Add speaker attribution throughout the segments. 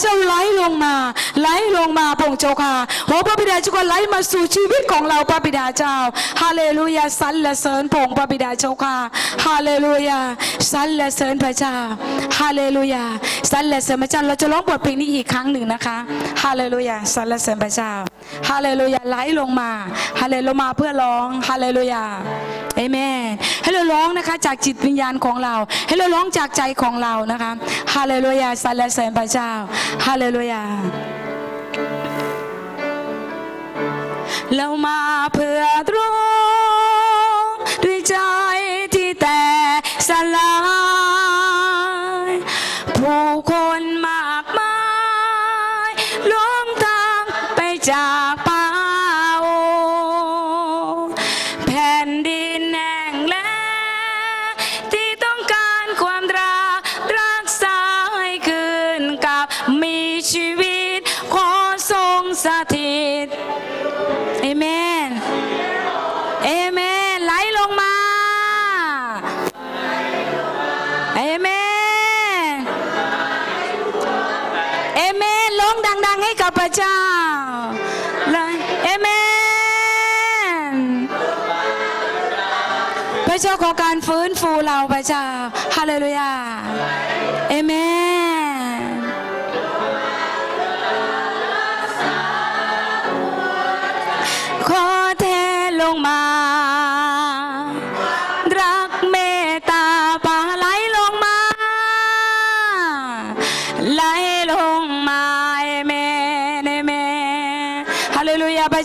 Speaker 1: เจ้าไหลลงมา ไหลลงมาพระองค์เจ้าค่ะโอ้พระบิดาเจ้าก็ไหลมาสู่ชีวิตของเราพระบิดาเจ้าฮาเลลูยาสรรเสริญพระองค์พระบิดาเจ้าค่ะฮาเลลูยาสรรเสริญพระเจ้าฮาเลลูยาสรรเสริญพระเจ้าเราจะร้องบทเพลงนี้อีกครั้งหนึ่งนะคะฮาเลลูยาสรรเสริญพระเจ้าฮาเลลูยาไหลลงมาฮาเลลูมาเพื่อร้องฮาเลลูยาเอเมนให้เราร้องนะคะจากจิตวิญญาณของเรา ให้เราร้องจากใจของเรานะคะฮาเลลูยาสรรเสริญพระเจ้าฮาเลลูยา เรามาเพื่อตรงด้วยใจับพระเจ้าเลยเอเมน พระเจ้าขอการฟื้นฟูเราพระเจ้า ฮาเลลูยา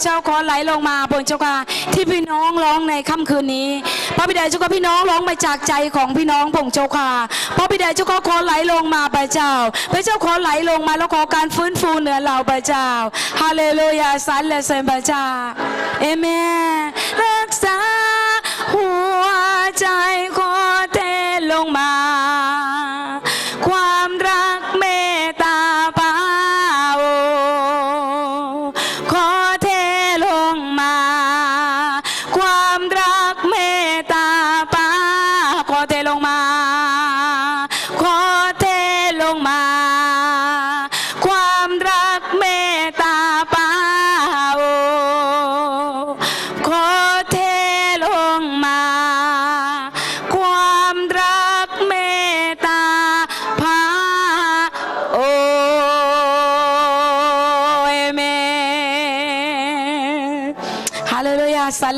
Speaker 1: เจ้าขอไหลลงมาบนเจ้าค่ะที่พี่น้องร้องในค่ำคืนนี้ พระบิดาเจ้าค่ะพี่น้องร้องมาจากใจของพี่น้องพงเจ้าค่ะพระบิดาเจ้าค่ะขอไหลลงมาพระเจ้า พระเจ้าขอไหลลงมาแล้วขอการฟื้นฟูเหนือเราพระเจ้าฮาเลลูยาสรรเสริญพระเจ้าเอเมนรักษาหัวใจขอเ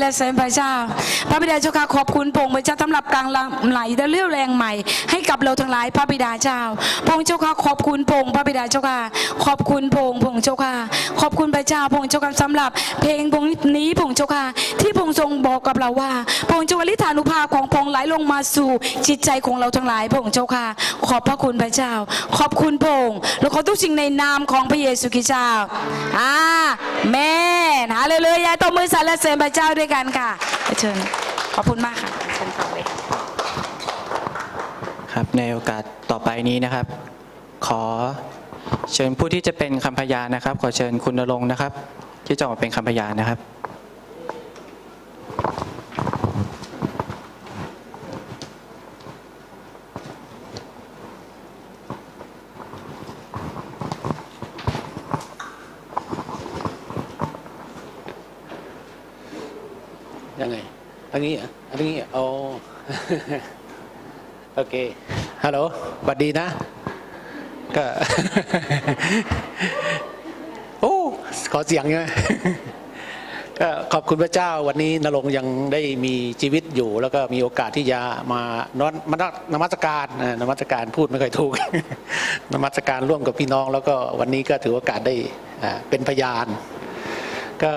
Speaker 1: ลูยาส รรเสริญพระบิดาเจ้าค่ะขอบคุณพงค์พระเจ้าสำหรับกลางไหลและเรี่ยวแรงใหม่ให้กับเราทั้งหลายพระบิดาเจ้าพงค์เจ้าค่ะขอบคุณพงค์พระบิดาเจ้าค่ะขอบคุณพงค์พงค์เจ้าค่ะขอบคุณพระเจ้าพงค์เจ้าค่ะสำหรับ เพลงพงค์นี้พงค์เจ้าค่ะที่พงค์ทรงบอกกับเราว่าพงค์เจ้าลิธานุภาพของพงค์ไหลลงมาสู่จิตใจของเราทั้งหลายพงค์เจ้าค่ะขอบพระคุณพระเจ้า ขอบคุณพงค์และขอทุกสิ่งในนามของพระเยซูคริสต์เจ้าอาเมนฮาเลลูยาตบมือสรรเสริญพระเจ้าด้วยกันค่ะเชิญขอบคุณมากค่ะเชิญต่อเลยค
Speaker 2: รับในโอกาสต่อไปนี้นะครับ ขอเชิญผู้ที่จะเป็นคำพยานนะครับ ขอเชิญคุณณรงค์นะครับ ที่จะออกมาเป็นคำพยานนะครับ
Speaker 3: ยังไง อันนี้อะอันนี้โอ้โอเคฮัลโหลสวัสดีนะก็โอ้ขอเสียงใช่ไหมก็ขอบคุณพระเจ้าวันนี้นรงค์ยังได้มีชีวิตอยู่ แล้วก็มีโอกาสที่จะมานอนมานมัสการนมัสการพูดไม่ค่อยถูกนมัสการร่วมกับพี่น้อง แล้วก็วันนี้ก็ถือโอกาสได้เป็นพยาน ก็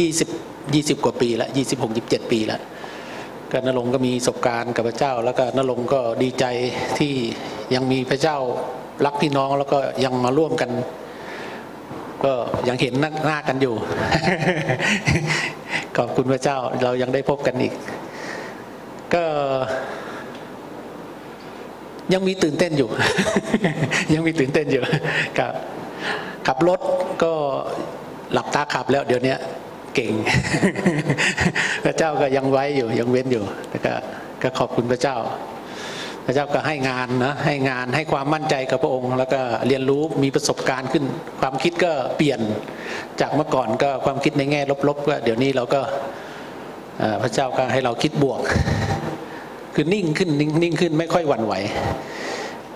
Speaker 3: ยี่สิบ ยี่สิบกว่าปีแล้วยี่สิบหกยี่สิบเจ็ดปีแล้วก็นรงก็มีประสบการณ์กับพระเจ้า แล้วก็นรงก็ดีใจที่ยังมีพระเจ้ารักพี่น้องแล้วก็ยังมาร่วมกัน ก็ยังเห็นหน้าหน้ากันอยู่ ขอบคุณพระเจ้าเรายังได้พบกันอีก ก็ ยังมีตื่นเต้นอยู่ ยังมีตื่นเต้นอยู่ครับขับรถก็หลับตาขับแล้วเดี๋ยวนี้ เก่ง พระเจ้าก็ยังไว้อยู่ยังเว้นอยู่แล้วก็ก็ขอบคุณพระเจ้า พระเจ้าก็ให้งานนะให้งานให้ความมั่นใจกับพระองค์ แล้วก็เรียนรู้มีประสบการณ์ขึ้น ความคิดก็เปลี่ยนจากเมื่อก่อนก็ความคิดในแง่ลบๆก็เดี๋ยวนี้เราก็พระเจ้าก็ให้เราคิดบวก คือนิ่งขึ้นนิ่งขึ้นไม่ค่อยหวั่นไหว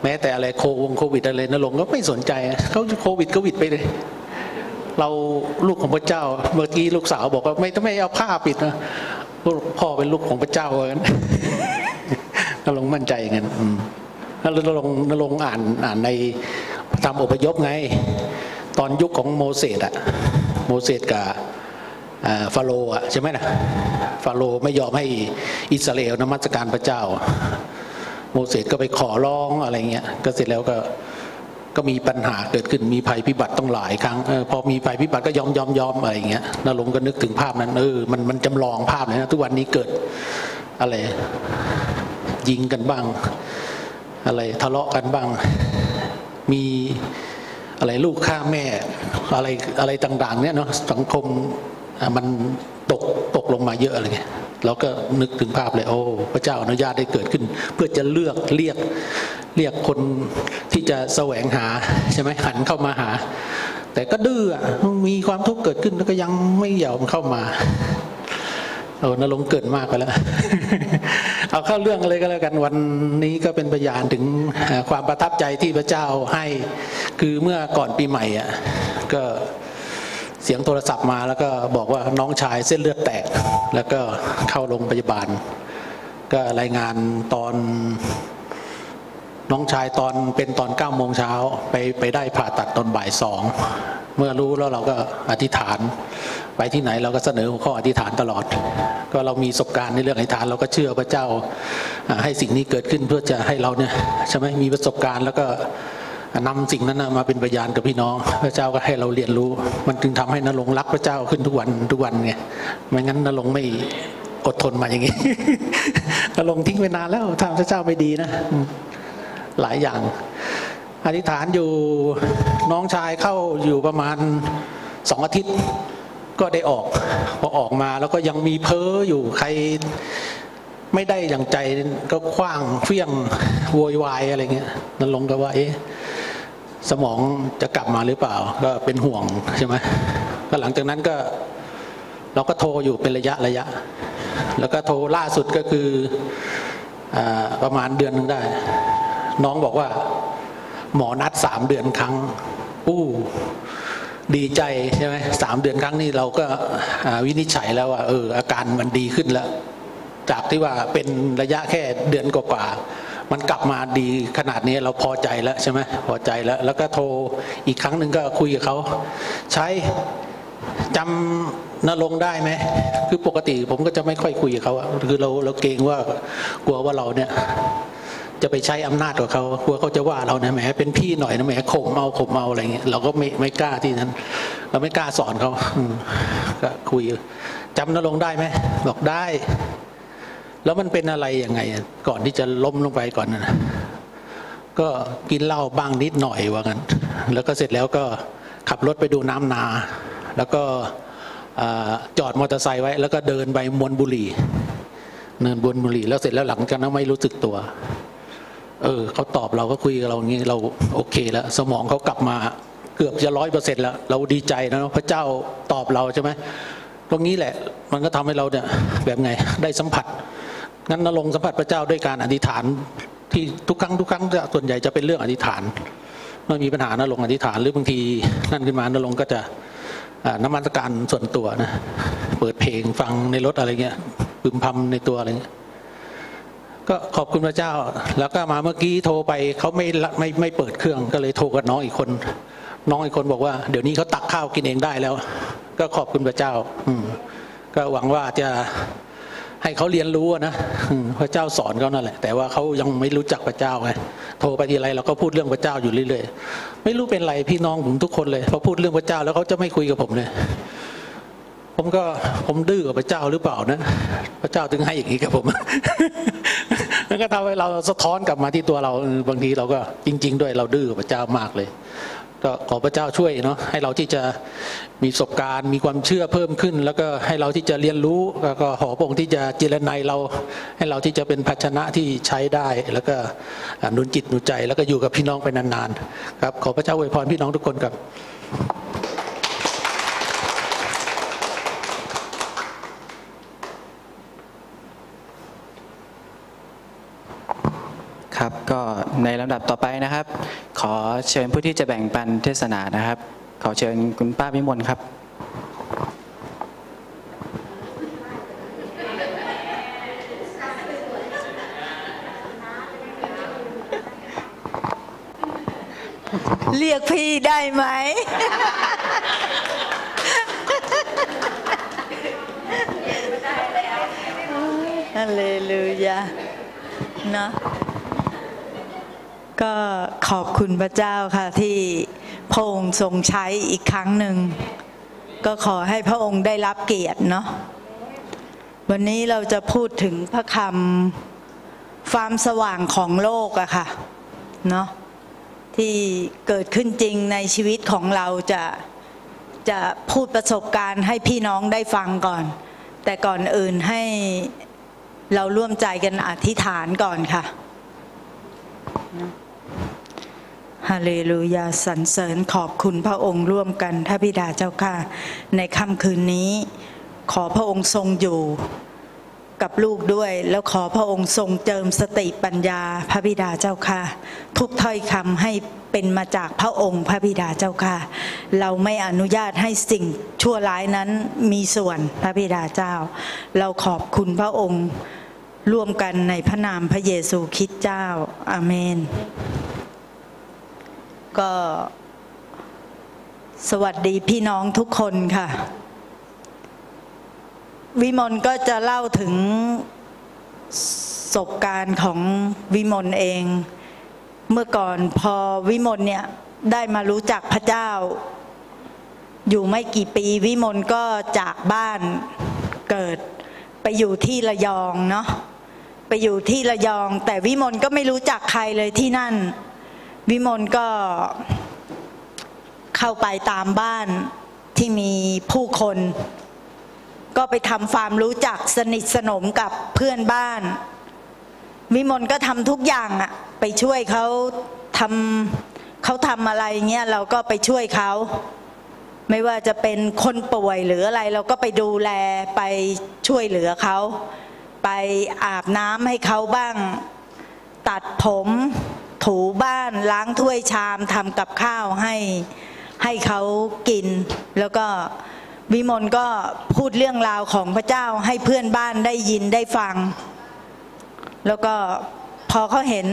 Speaker 3: แม้แต่อะไรโควงโควิดอะไรนรงก็ไม่สนใจเขาโควิดก็วิดไปเลย เราลูกของพระเจ้า เมื่อกี้ลูกสาวบอกว่าไม่ต้องไม่เอาผ้าปิดนะพ่อเป็นลูกของพระเจ้าเหมือนกันนรงมั่นใจอย่างนั้นแล้วนรงค์นรงอ่านอ่านในพระธรรมอพยพไง ตอนยุคของโมเสสอะโมเสสกับฟาโรห์อะใช่ไหมนะฟาโรห์ไม่ยอมให้อิสราเอลนมัสการพระเจ้า โมเสสก็ไปขอร้องอะไรเงี้ยก็เสร็จแล้วก็ ก็มีปัญหาเกิดขึ้นมีภัยพิบัติต้องหลายครั้งเออพอมีภัยพิบัติก็ยอมยอมยอมอะไรอย่างเงี้ยนรงก็นึกถึงภาพนั้นเออมันมันจำลองภาพเลยนะทุกวันนี้เกิดอะไร ยิงกันบ้าง อะไรทะเลาะกันบ้าง มีอะไรลูกฆ่าแม่อะไรอะไรต่าง ๆ เนี่ยเนาะสังคมมันตกตกลงมาเยอะอะไรเงี้ยเราก็นึกถึงภาพเลยโอ้พระเจ้าอนุญาตได้เกิดขึ้น เพื่อจะเลือกเรียกเรียกคน จะแสวงหาใช่ไหมหันเข้ามาหา แต่ก็ดื้อมีความทุกข์เกิดขึ้นแล้วก็ยังไม่ยอมเข้ามาเออนรงเกิดมากไปแล้ว เอาเข้าเรื่องเลยก็แล้วกันวันนี้ก็เป็นพยานถึงความประทับใจที่พระเจ้าให้คือเมื่อก่อนปีใหม่อะก็เสียงโทรศัพท์มาแล้วก็บอกว่าน้องชายเส้นเลือดแตก แล้วก็เข้าโรงพยาบาล ก็รายงานตอน น้องชายตอนเป็นตอนเก้าโมงเช้าไปไปได้ผ่าตัดตอนบ่ายสองเมื่อรู้แล้วเราก็อธิษฐาน ไปที่ไหนเราก็เสนอหัวข้ออธิษฐานตลอด ก็เรามีประสบการณ์ในเรื่องอธิษฐานเราก็เชื่อพระเจ้าให้สิ่งนี้เกิดขึ้นเพื่อจะให้เราเนี่ยใช่ไหมมีประสบการณ์แล้วก็นำสิ่งนั้นมาเป็นพยานกับพี่น้อง พระเจ้าก็ให้เราเรียนรู้ มันจึงทำให้นรงรักพระเจ้าขึ้นทุกวันทุกวันไงไม่งั้นนรงไม่อดทนมาอย่างนี้นรงทิ้งไปนานแล้วทำพระเจ้าไม่ดีนะ หลายอย่าง อธิษฐานอยู่น้องชายเข้าอยู่ประมาณสองอาทิตย์ก็ได้ออกพอออกมาแล้วก็ยังมีเพ้ออยู่ใครไม่ได้อย่างใจก็คว้างเฟี้ยงโวยวายอะไรเงี้ยนั่นลงก็ว่าเอ๊ะสมองจะกลับมาหรือเปล่า ก็เป็นห่วงใช่ไหมก็หลังจากนั้นก็เราก็โทรอยู่เป็นระยะระยะ แล้วก็โทรล่าสุดก็คืออประมาณเดือนหนึ่งได้ น้องบอกว่า หมอนัดสามเดือนครั้งอู้ดีใจใช่ไหมสามเดือนครั้งนี้เราก็วินิจฉัยแล้วว่าเอออาการมันดีขึ้นแล้ว จากที่ว่าเป็นระยะแค่เดือนกว่าๆมันกลับมาดีขนาดนี้เราพอใจแล้วใช่ไหมพอใจแล้ว แล้วก็โทรอีกครั้งหนึ่งก็คุยกับเขาใช้จำนรงได้ไหมคือปกติผมก็จะไม่ค่อยคุยกับเขาคือเราเราเกรงว่ากลัวว่าเราเนี่ย จะไปใช้อำนาจกับเขากลัวเขาจะว่าเรานะแหมเป็นพี่หน่อยนะแหมข่มเอาข่มเอาอะไรเงี้ยเราก็ไม่ไม่กล้าที่นั้น เราไม่กล้าสอนเขาก็คุยจำนรงได้ไหมบอกได้ แล้วมันเป็นอะไรยังไง ก่อนที่จะล้มลงไปก่อนนะก็กินเหล้าบ้างนิดหน่อยว่างั้น แล้วก็เสร็จแล้วก็ขับรถไปดูน้ำนา แล้วก็จอดมอเตอร์ไซค์ไว้ แล้วก็เดินไปมวนบุรีเนินบนบุรีแล้วเสร็จแล้วหลังจากนั้นไม่รู้สึกตัว เออเขาตอบเราก็คุยกับเราอย่างนี้เราโอเคแล้ว สมองเขากลับมาเกือบจะร้อยเปอร์เซ็นต์แล้ว เราดีใจนะพระเจ้าตอบเราใช่ไหมตรงนี้แหละมันก็ทำให้เราเนี่ยแบบไงได้สัมผัสงั้นนรงสัมผัสพระเจ้าด้วยการอธิษฐานที่ทุกครั้งทุกครั้งส่วนใหญ่จะเป็นเรื่องอธิษฐานเมื่อมีปัญหานรงอธิษฐานหรือบางทีนั่นขึ้นมานรงก็จะน้ำมันการส่วนตัวนะเปิดเพลงฟังในรถอะไรเงี้ยพึมพำในตัวอะไรเงี้ย ก็ขอบคุณพระเจ้า แล้วก็มาเมื่อกี้โทรไปเขาไม่ไม่ไม่เปิดเครื่องก็เลยโทรกับน้องอีกคน น้องอีกคนบอกว่าเดี๋ยวนี้เขาตักข้าวกินเองได้แล้ว ก็ขอบคุณพระเจ้า อืก็หวังว่าจะให้เขาเรียนรู้นะพระเจ้าสอนเขานั่นแหละ แต่ว่าเขายังไม่รู้จักพระเจ้าไงโทรไปทีไรเราก็พูดเรื่องพระเจ้าอยู่เรื่อยๆไม่รู้เป็นไรพี่น้องผมทุกคนเลยพอพูดเรื่องพระเจ้าแล้วเขาจะไม่คุยกับผมเลยผมก็ผมดื้อกับพระเจ้าหรือเปล่านะ พระเจ้าถึงให้อย่างนี้กับผม ก็ทำให้เราสะท้อนกลับมาที่ตัวเราบางทีเราก็จริง ๆ ด้วยเราดื้อพระเจ้ามากเลย ก็ขอพระเจ้าช่วยเนาะให้เราที่จะมีประสบการณ์ มีความเชื่อเพิ่มขึ้น แล้วก็ให้เราที่จะเรียนรู้แล้วก็ขอพระองค์ที่จะเจรไนยเรา ให้เราที่จะเป็นภาชนะที่ใช้ได้ แล้วก็หนุนจิตหนุนใจ แล้วก็อยู่กับพี่น้องไปนานๆครับขอพระเจ้าอวยพรพี่น้องทุกคนครับ
Speaker 2: ครับ ก็ในลำดับต่อไปนะครับ ขอเชิญผู้ที่จะแบ่งปันเทศนานะครับ ขอเชิญคุณป้าวิมลครับ
Speaker 4: เรียกพี่ได้ไหมฮัลเลลูยา เนาะ ก็ขอบคุณพระเจ้าค่ะที่พระองค์ทรงใช้อีกครั้งหนึ่ง ก็ขอให้พระองค์ได้รับเกียรติเนาะวันนี้เราจะพูดถึงพระคำความสว่างของโลกอะค่ะเนาะที่เกิดขึ้นจริงในชีวิตของเราจะจะพูดประสบการณ์ให้พี่น้องได้ฟังก่อน แต่ก่อนอื่นให้เราร่วมใจกันอธิษฐานก่อนค่ะ ฮาเลลูยาสรรเสริญขอบคุณพระองค์ร่วมกันท่าพิดาเจ้าค่ะ ในค่ำคืนนี้ ขอพระองค์ทรงอยู่กับลูกด้วย แล้วขอพระองค์ทรงเจิมสติปัญญาพระบิดาเจ้าค่ะ ทุกถ้อยคำให้เป็นมาจากพระองค์พระบิดาเจ้าค่ะ เราไม่อนุญาตให้สิ่งชั่วร้ายนั้นมีส่วนพระบิดาเจ้า เราขอบคุณพระองค์ ร่วมกันในพระนามพระเยซูคริสต์เจ้า อาเมน ก็สวัสดีพี่น้องทุกคนค่ะ วิมลก็จะเล่าถึงประสบการณ์ของวิมลเอง เมื่อก่อนพอวิมลเนี่ยได้มารู้จักพระเจ้า อยู่ไม่กี่ปีวิมลก็จากบ้านเกิดไปอยู่ที่ระยองเนาะ ไปอยู่ที่ระยอง แต่วิมลก็ไม่รู้จักใครเลยที่นั่น วิมลก็เข้าไปตามบ้านที่มีผู้คน ก็ไปทำความรู้จักสนิทสนมกับเพื่อนบ้าน วิมลก็ทำทุกอย่างอะไปช่วยเขาทำเขาทำอะไรเงี้ยเราก็ไปช่วยเขาไม่ว่าจะเป็นคนป่วยหรืออะไร เราก็ไปดูแลไปช่วยเหลือเขา ไปอาบน้ำให้เขาบ้าง ตัดผมถูบ้านล้างถ้วยชามทำกับข้าวให้ให้เขากิน แล้วก็วิมลก็พูดเรื่องราวของพระเจ้าให้เพื่อนบ้านได้ยินได้ฟัง แล้วก็พอเขาเห็น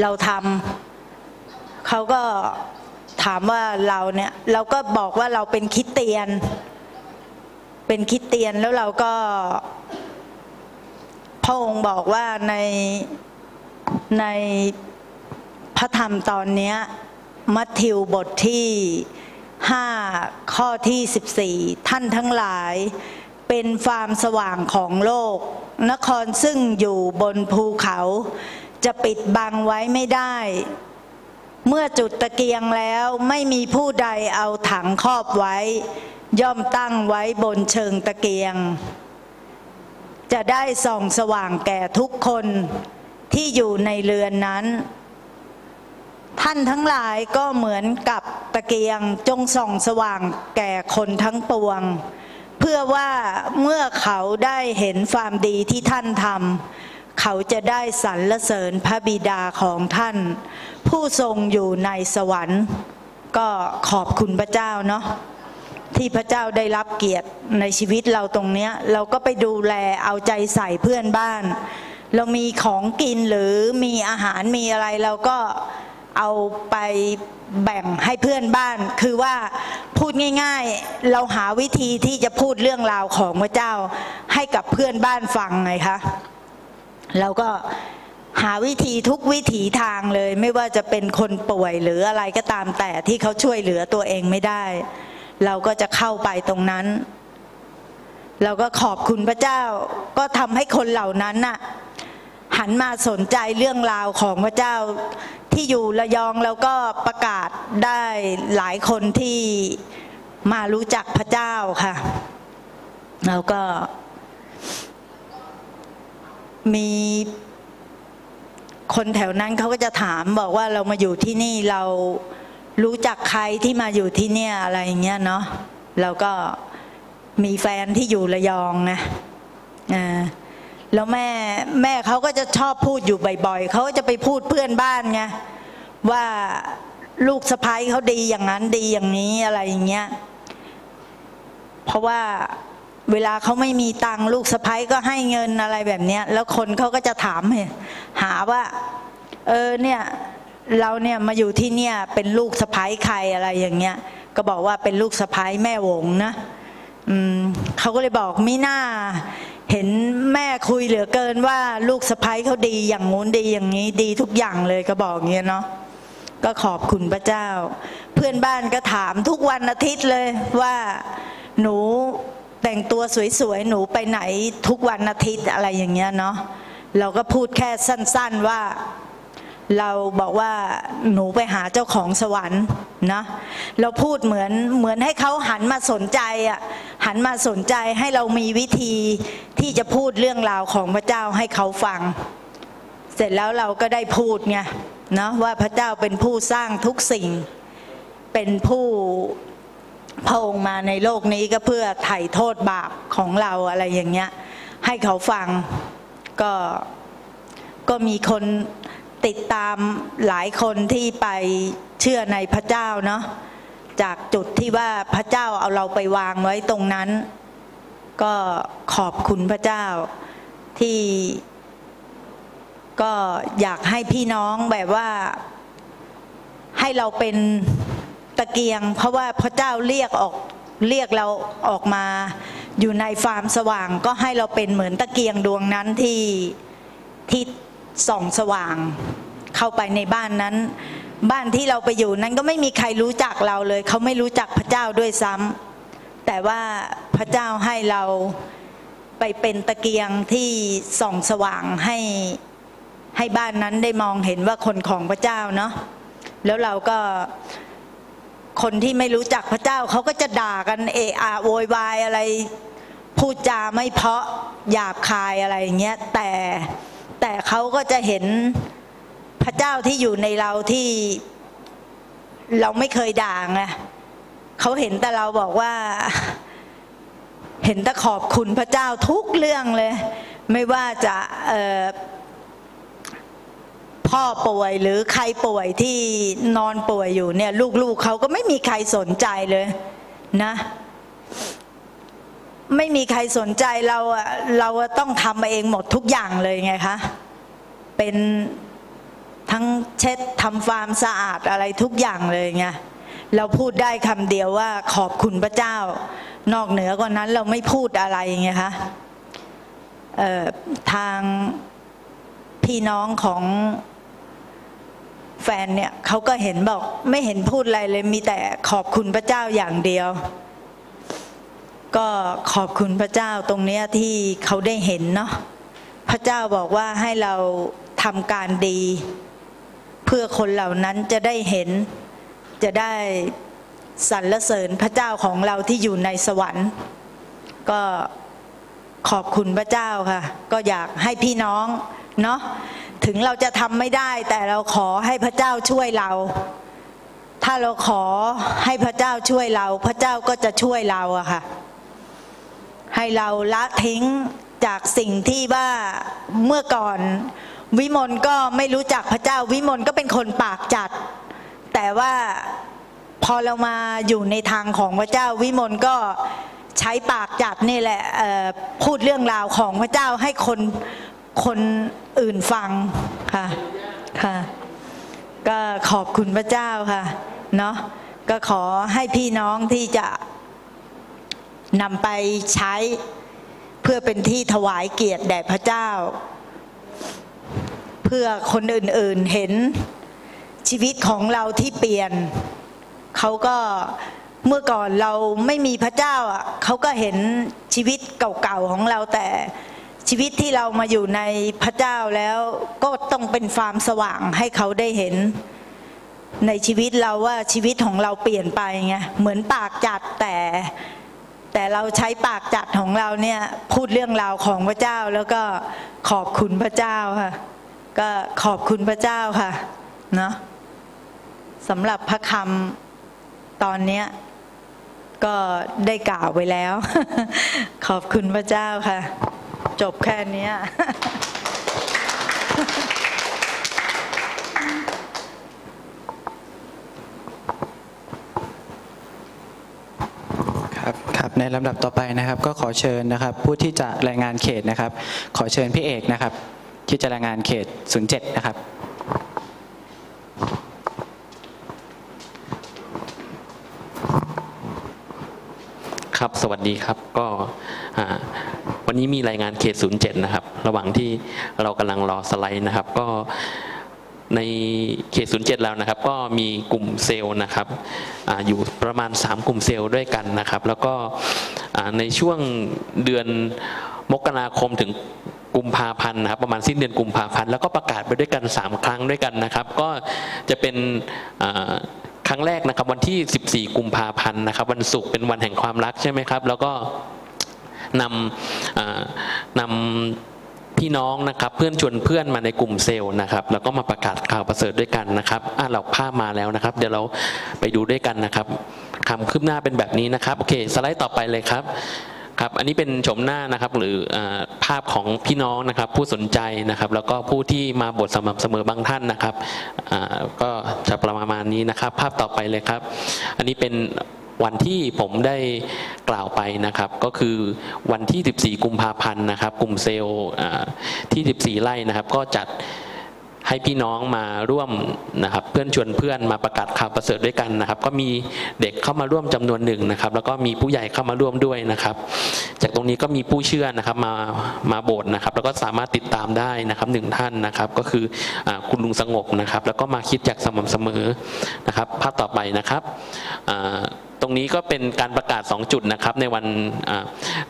Speaker 4: เราทำเขาก็ถามว่าเราเนี่ยเราก็บอกว่าเราเป็นคิดเตียน เป็นคิดเตียนแล้วเราก็ พระองค์บอกว่าในในพระธรรมตอนนี้มัทธิวบทที่5ข้อที่14ท่านทั้งหลายเป็นฟาร์มสว่างของโลก นครซึ่งอยู่บนภูเขา จะปิดบังไว้ไม่ได้ เมื่อจุดตะเกียงแล้วไม่มีผู้ใดเอาถังครอบไว้ ย่อมตั้งไว้บนเชิงตะเกียง จะได้ส่องสว่างแก่ทุกคนที่อยู่ในเรือนนั้น ท่านทั้งหลายก็เหมือนกับตะเกียงจงส่องสว่างแก่คนทั้งปวง เพื่อว่าเมื่อเขาได้เห็นความดีที่ท่านทำเขาจะได้สรรเสริญพระบิดาของท่าน ผู้ทรงอยู่ในสวรรค์ ก็ขอบคุณพระเจ้าเนาะ ที่พระเจ้าได้รับเกียรติในชีวิตเราตรงเนี้ย เราก็ไปดูแลเอาใจใส่เพื่อนบ้าน เรามีของกินหรือมีอาหารมีอะไรเราก็เอาไปแบ่งให้เพื่อนบ้าน คือว่าพูดง่าย ๆ เราหาวิธีที่จะพูดเรื่องราวของพระเจ้า ให้กับเพื่อนบ้านฟังไงคะเราก็หาวิธีทุกวิถีทางเลย ไม่ว่าจะเป็นคนป่วยหรืออะไรก็ตามแต่ที่เขาช่วยเหลือตัวเองไม่ได้ เราก็จะเข้าไปตรงนั้น เราก็ขอบคุณพระเจ้า ก็ทำให้คนเหล่านั้นน่ะหันมาสนใจเรื่องราวของพระเจ้าที่อยู่ระยองเราก็ประกาศได้หลายคนที่มารู้จักพระเจ้าค่ะ แล้วก็ มีคนแถวนั้นเขาก็จะถามบอกว่าเรามาอยู่ที่นี่เรา รู้จักใครที่มาอยู่ที่เนี่ยอะไรอย่างเงี้ยเนาะเราก็มีแฟนที่อยู่ระยองนะอ่าแล้วแม่แม่เขาก็จะชอบพูดอยู่บ่อยๆเขาจะไปพูดเพื่อนบ้านไงว่าลูกสะพ้ายเขาดีอย่างนั้นดีอย่างนี้อะไรอย่างเงี้ย เพราะว่าเวลาเขาไม่มีตังลูกสะพ้ยก็ให้เงินอะไรแบบเนี้ย แล้วคนเขาก็จะถามหาว่า เออเนี่ย เราเนี่ยมาอยู่ที่เนี่ยเป็นลูกสะพ้ายใครอะไรอย่างเงี้ย ก็บอกว่าเป็นลูกสะพ้ายแม่วงนะอืมเขาก็เลยบอกมิน่าเห็นแม่คุยเหลือเกินว่าลูกสะพ้ายเขาดีอย่างงู้นดีอย่างนี้ดีทุกอย่างเลยก็บอกเงี้ยเนาะก็ขอบคุณพระเจ้า เพื่อนบ้านก็ถามทุกวันอาทิตย์เลยว่าหนูแต่งตัวสวยๆหนูไปไหนทุกวันอาทิตย์อะไรอย่างเงี้ยเนาะเราก็พูดแค่สั้น ๆว่า เราบอกว่าหนูไปหาเจ้าของสวรรค์นะเราพูดเหมือนเหมือนให้เขาหันมาสนใจอะหันมาสนใจให้เรามีวิธีที่จะพูดเรื่องราวของพระเจ้าให้เขาฟัง เสร็จแล้วเราก็ได้พูดไงเนาะว่าพระเจ้าเป็นผู้สร้างทุกสิ่ง เป็นผู้พระองค์มาในโลกนี้ก็เพื่อไถ่โทษบาปของเราอะไรอย่างเงี้ยให้เขาฟังก็ก็มีคน ติดตามหลายคนที่ไปเชื่อในพระเจ้าเนาะจากจุดที่ว่าพระเจ้าเอาเราไปวางไว้ตรงนั้น ก็ขอบคุณพระเจ้าที่ก็อยากให้พี่น้องแบบว่าให้เราเป็นตะเกียง เพราะว่าพระเจ้าเรียกออกเรียกเราออกมาอยู่ในฟาร์มสว่าง ก็ให้เราเป็นเหมือนตะเกียงดวงนั้นที่ที่ ส่องสว่าง เข้าไปในบ้านนั้น บ้านที่เราไปอยู่นั้นก็ไม่มีใครรู้จักเราเลย เขาไม่รู้จักพระเจ้าด้วยซ้ำแต่ว่าพระเจ้าให้เราไปเป็นตะเกียงที่ส่องสว่างให้ให้บ้านนั้นได้มองเห็นว่าคนของพระเจ้าเนาะแล้วเราก็คนที่ไม่รู้จักพระเจ้าเขาก็จะด่ากันเอะอะโวยวายอะไรพูดจาไม่เพาะหยาบคายอะไรอย่างเงี้ยแต่ แต่เขาก็จะเห็นพระเจ้าที่อยู่ในเราที่เราไม่เคยด่างไงเขาเห็นแต่เราบอกว่า เห็นแต่ขอบคุณพระเจ้าทุกเรื่องเลย ไม่ว่าจะพ่อป่วยหรือใครป่วยที่นอนป่วยอยู่เนี่ย ลูกๆเขาก็ไม่มีใครสนใจเลยนะ ไม่มีใครสนใจเราอะเราต้องทำเองหมดทุกอย่างเลยไงคะ เป็นทั้งเช็ดทำฟาร์มสะอาดอะไรทุกอย่างเลยไงเราพูดได้คำเดียวว่าขอบคุณพระเจ้า นอกเหนือกว่านั้นเราไม่พูดอะไรไงคะทางพี่น้องของแฟนเนี่ยเขาก็เห็นบอกไม่เห็นพูดอะไรเลยมีแต่ขอบคุณพระเจ้าอย่างเดียว ก็ขอบคุณพระเจ้าตรงเนี้ยที่เขาได้เห็นเนาะพระเจ้าบอกว่าให้เราทำการดี เพื่อคนเหล่านั้นจะได้เห็น จะได้สรรเสริญพระเจ้าของเราที่อยู่ในสวรรค์ ก็ขอบคุณพระเจ้าค่ะ ก็อยากให้พี่น้องเนาะถึงเราจะทำไม่ได้ แต่เราขอให้พระเจ้าช่วยเรา ถ้าเราขอให้พระเจ้าช่วยเรา พระเจ้าก็จะช่วยเราอะค่ะ ให้เราละทิ้งจากสิ่งที่ว่าเมื่อก่อน วิมลก็ไม่รู้จักพระเจ้า วิมลก็เป็นคนปากจัด แต่ว่าพอเรามาอยู่ในทางของพระเจ้า วิมลก็ใช้ปากจัดนี่แหละพูดเรื่องราวของพระเจ้าให้คนคนอื่นฟังค่ะค่ะก็ขอบคุณพระเจ้าค่ะเนาะก็ขอให้พี่น้องที่จะ นำไปใช้เพื่อเป็นที่ถวายเกียรติแด่พระเจ้า เพื่อคนอื่นๆเห็นชีวิตของเราที่เปลี่ยน เขาก็เมื่อก่อนเราไม่มีพระเจ้าอะเขาก็เห็นชีวิตเก่าๆของเราแต่ชีวิตที่เรามาอยู่ในพระเจ้าแล้วก็ต้องเป็นฟามสว่างให้เขาได้เห็น ในชีวิตเราว่าชีวิตของเราเปลี่ยนไปไงเหมือนปากจัดแต่ แต่เราใช้ปากจัดของเราเนี่ยพูดเรื่องราวของพระเจ้าแล้วก็ขอบคุณพระเจ้าค่ะ ก็ขอบคุณพระเจ้าค่ะเนาะสำหรับพระคำตอนเนี้ยก็ได้กล่าวไว้แล้ว ขอบคุณพระเจ้าค่ะ จบแค่นี้ย
Speaker 2: ครับครับ ในลำดับต่อไปนะครับ ก็ขอเชิญนะครับ ผู้ที่จะรายงานเขตนะครับ ขอเชิญพี่เอกนะครับ ที่จะรายงานเขต 07 นะครับ
Speaker 5: ครับสวัสดีครับก็วันนี้มีรายงานเขต 07 นะครับ ระหว่างที่เรากำลังรอสไลด์นะครับ ก็ ในเขต07แล้วนะครับ ก็มีกลุ่มเซลล์นะครับออยู่ประมาณ 3 กลุ่มเซลล์ด้วยกันนะครับ แล้วก็ในช่วงเดือนมกราคมถึงกุมภาพันธ์นะครับประมาณสิ้นเดือนกุมภาพันธ์แล้วก็ประกาศไปด้วยกัน 3 ครั้งด้วยกันนะครับ ก็จะเป็นครั้งแรกนะครับวันที่ 14 กุมภาพันธ์นะครับวันศุกร์เป็นวันแห่งความรักใช่ไหมครับ แล้วก็นำนำ พี่น้องนะครับเพื่อนชวนเพื่อนมาในกลุ่มเซลล์นะครับแล้วก็มาประกาศข่าวประเสริฐด้วยกันนะครับอะเราภาพมาแล้วนะครับ เดี๋ยวเราไปดูด้วยกันนะครับคำคืบหน้าเป็นแบบนี้นะครับโอเคสไลด์ต่อไปเลยครับครับอันนี้เป็นชมหน้านะครับหรืออภาพของพี่น้องนะครับ ผู้สนใจนะครับ แล้วก็ผู้ที่มาบทสม่ำเสมอบางท่านนะครับอ่าก็จะประมาณนี้นะครับ ภาพต่อไปเลยครับ อันนี้เป็น วันที่ผมได้กล่าวไปนะครับ ก็คือวันที่ 14 กุมภาพันธ์นะครับ กลุ่มเซลล์ที่ 14 ไร่นะครับ ก็จัดให้พี่น้องมาร่วมนะครับ เพื่อนชวนเพื่อนมาประกาศข่าวประเสริฐด้วยกันนะครับ ก็มีเด็กเข้ามาร่วมจำนวนหนึ่งนะครับ แล้วก็มีผู้ใหญ่เข้ามาร่วมด้วยนะครับ จากตรงนี้ก็มีผู้เชื่อนะครับมามาโบสถ์นะครับ แล้วก็สามารถติดตามได้นะครับหนึ่งท่านนะครับ ก็คืออคุณลุงสงบนะครับ แล้วก็มาคิดจากสม่ำเสมอนะครับภาพต่อไปนะครับตรงนี้ก็เป็นการประกาศ 2 จุดนะครับในวัน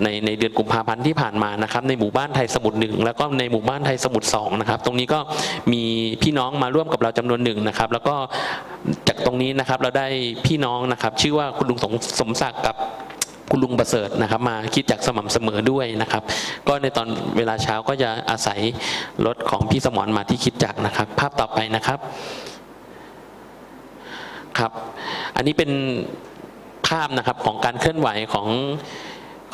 Speaker 5: ในในเดือนกุมภาพันธ์ที่ผ่านมานะครับในหมู่บ้านไทยสมุทรหนึ่งแล้วก็ในหมู่บ้านไทยสมุทรสองนะครับตรงนี้ก็มีพี่น้องมาร่วมกับเราจำนวนหนึ่งนะครับแล้วก็จากตรงนี้นะครับเราได้พี่น้องนะครับชื่อว่าคุณลุงสมสมศักดิ์กับคุณลุงประเสริฐนะครับมาคิดจากสม่ำเสมอด้วยนะครับ ก็ในตอนเวลาเช้าก็จะอาศัยรถของพี่สมรมาที่คิดจักรนะครับ ภาพต่อไปนะครับครับ อันนี้เป็น ภาพนะครับของการเคลื่อนไหวของ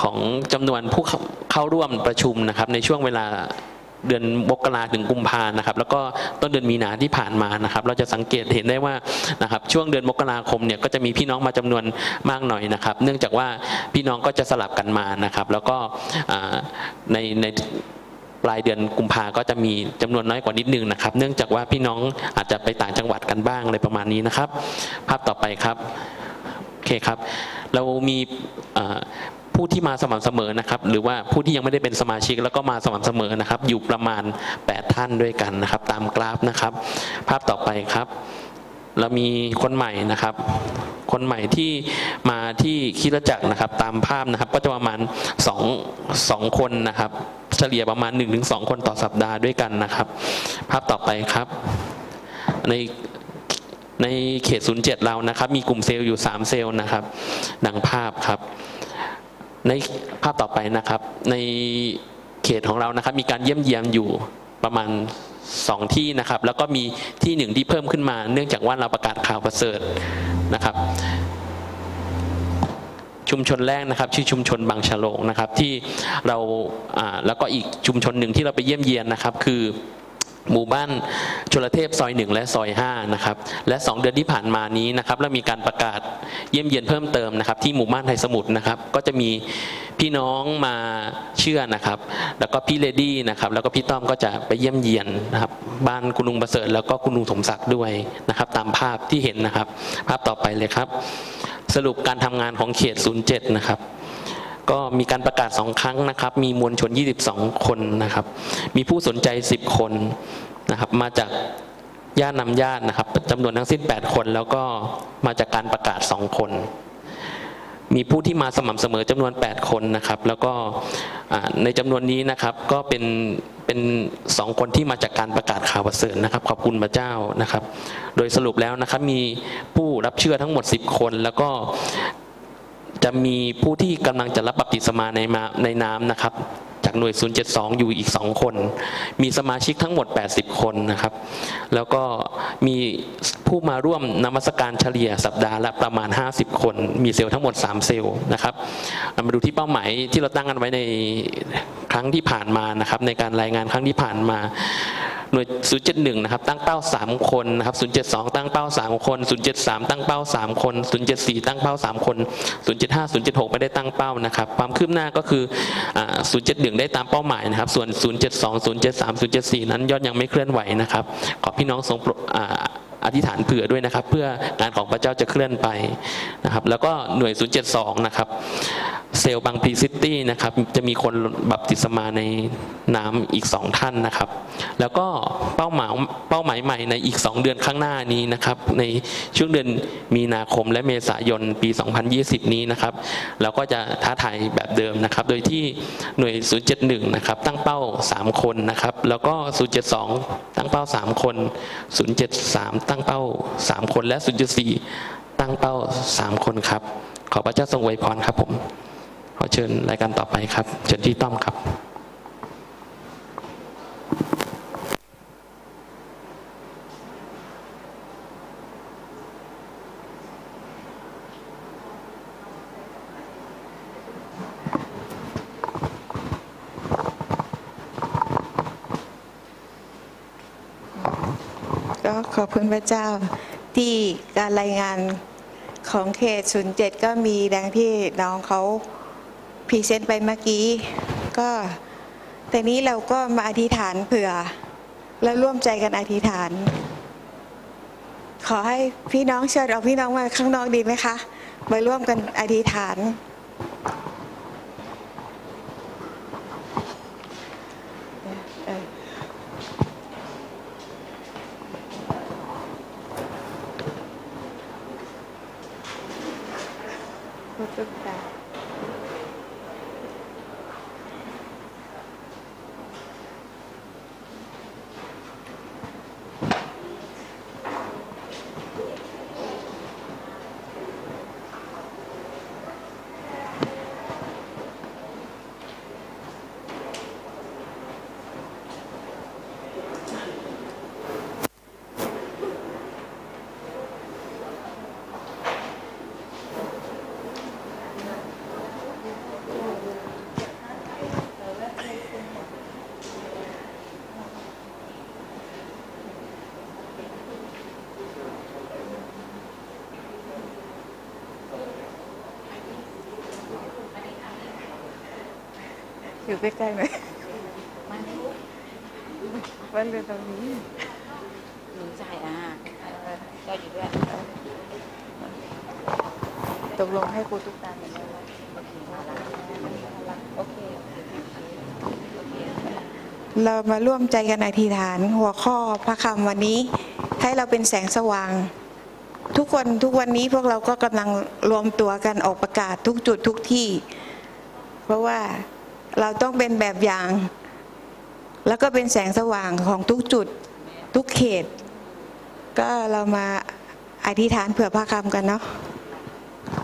Speaker 5: ของจำนวนผู้เข้าร่วมประชุมนะครับ ในช่วงเวลาเดือนมกราถึงกุมภานะครับ แล้วก็ต้นเดือนมีนาที่ผ่านมานะครับ เราจะสังเกตเห็นได้ว่านะครับ ช่วงเดือนมกราคมเนี่ยก็จะมีพี่น้องมาจำนวนมากหน่อยนะครับ เนื่องจากว่าพี่น้องก็จะสลับกันมานะครับ แล้วก็ในในปลายเดือนกุมภาก็จะมีจำนวนน้อยกว่านิดนึงนะครับ เนื่องจากว่าพี่น้องอาจจะไปต่างจังหวัดกันบ้างอะไรประมาณนี้นะครับ ภาพต่อไปครับ อเคครับ เรามีผู้ที่มาสม่ำเสมอนะครับ หรือว่าผู้ที่ยังไม่ได้เป็นสมาชิกแล้วก็มาสม่ำเสมอนะครับ อยู่ประมาณ 8 ท่านด้วยกันนะครับ ตามกราฟนะครับ ภาพต่อไปครับ เรามีคนใหม่นะครับ คนใหม่ที่มาที่คิดจักรนะครับ ตามภาพนะครับ ก็จะประมาณ2 2คนนะครับ เฉลี่ยประมาณ 1-2 คนต่อสัปดาห์ด้วยกันนะครับ ภาพต่อไปครับ ใน ในเขต 07 เรานะครับ มีกลุ่มเซลล์อยู่ 3 เซลล์นะครับ ดังภาพครับ ในภาพต่อไปนะครับ ในเขตของเรานะครับ มีการเยี่ยมเยียมอยู่ประมาณสองที่นะครับ แล้วก็มีที่หนึ่งที่เพิ่มขึ้นมา เนื่องจากว่าเราประกาศข่าวประเสริฐนะครับชุมชนแรกนะครับชื่อชุมชนบางฉลงนะครับที่เราอ่าแล้วก็อีกชุมชนหนึ่งที่เราไปเยี่ยมเยียนนะครับ คือ หมู่บ้านชลเทพซอยหนึ่งและซอยห้านะครับและสองเดือนที่ผ่านมานี้นะครับเรามีการประกาศเยี่ยมเยียนเพิ่มเติมนะครับที่หมู่บ้านไทยสมุทรนะครับก็จะมีพี่น้องมาเชื่อนะครับ แล้วก็พี่เลดี้นะครับแล้วก็พี่ต้อมก็จะไปเยี่ยมเยียนนะครับบ้านคุณลุงประเสริฐแล้วก็คุณลุงสมศักดิ์ด้วยนะครับตามภาพที่เห็นนะครับ ภาพต่อไปเลยครับ สรุปการทำงานของเขต 07 นะครับ ก็มีการประกาศสองครั้งนะครับ มีมวลชน 22 คนนะครับ มีผู้สนใจ 10 คนนะครับ มาจากญาตินำญาตินะครับจำนวนทั้งสิ้น 8 คน แล้วก็มาจากการประกาศ 2 คน มีผู้ที่มาสม่ำเสมอจำนวน 8 คนนะครับ แล้วก็ในจำนวนนี้นะครับก็เป็นเป็นสองคนที่มาจากการประกาศข่าวประเสริฐนะครับ ขอบคุณพระเจ้านะครับ โดยสรุปแล้วนะครับมีผู้รับเชื่อทั้งหมด 10 คน แล้วก็ จะมีผู้ที่กำลังจะรับบัพติศมาในมาในน้ำนะครับ จากหน่วย 072 อยู่อีก 2 คน มีสมาชิกทั้งหมด 80 คนนะครับ แล้วก็มีผู้มาร่วมนมัสการเฉลี่ยสัปดาห์ละประมาณ 50 คน มีเซลล์ทั้งหมด 3 เซลล์นะครับมาดูที่เป้าหมายที่เราตั้งกันไว้ในครั้งที่ผ่านมานะครับ ในการรายงานครั้งที่ผ่านมาหน่วย 071 นะครับ ตั้งเป้า 3 คน นะครับ 072 ตั้งเป้า 3 คน 073 ตั้งเป้า 3 คน 074 ตั้งเป้า 3 คน 075 076 ไม่ได้ตั้งเป้านะครับ ความคืบหน้าก็คืออ071ได้ตามเป้าหมายนะครับ ส่วน 072 073 074 นั้นยอดยังไม่เคลื่อนไหวนะครับ ขอพี่น้องทรงปร อธิษฐานเผื่อด้วยนะครับ เพื่องานของพระเจ้าจะเคลื่อนไปนะครับแล้วก็หน่วย 072 นะครับเซลบางพีซิตี้นะครับจะมีคนบัพติศมาในน้ำอีก 2 ท่านนะครับ แล้วก็เป้าหมายเป้าหมายใหม่ในอีก 2 เดือนข้างหน้านี้นะครับ ในช่วงเดือนมีนาคมและเมษายนปี 2020 นี้นะครับเราก็จะท้าทายแบบเดิมนะครับ โดยที่หน่วย 071 นะครับ ตั้งเป้า 3 คนนะครับ แล้วก็ 072 ตั้งเป้า 3 คน 073ตั้งเป้า 3 คนและ 0.4 ตั้งเป้า 3 คนครับ ขอพระเจ้าทรงอวยพรครับผม ขอเชิญรายการต่อไปครับ เชิญที่ต้อมครับ
Speaker 6: ก็ ขอบคุณพระเจ้าที่การรายงานของเขต 07 ก็มีดังที่น้องเขาพรีเซนต์ไปเมื่อกี้ ก็แต่นี้เราก็มาอธิษฐานเผื่อ แล้วร่วมใจกันอธิษฐาน ขอให้พี่น้องเชิญเอาพี่น้องมาข้างนอกดีไหมคะ มาร่วมกันอธิษฐาน เออ พูดตุ๊กตา อยู่ ใกล้ๆไหมมันเป็นตรงนี้
Speaker 1: หนูใจอะเจ้าอยู่ด้วย
Speaker 6: ตกลงให้ครูตุ๊กตาเป็นแล้ว
Speaker 1: โอเค
Speaker 6: เรามาร่วมใจกันอธิษฐานหัวข้อพระคำวันนี้ ให้เราเป็นแสงสว่าง ทุกคนทุกวันนี้พวกเราก็กำลังรวมตัวกันออกประกาศทุกจุดทุกที่ เพราะว่า เราต้องเป็นแบบอย่าง แล้วก็เป็นแสงสว่างของทุกจุดทุกเขต ก็เรามาอธิษฐานเผื่อพระคำกันเนาะ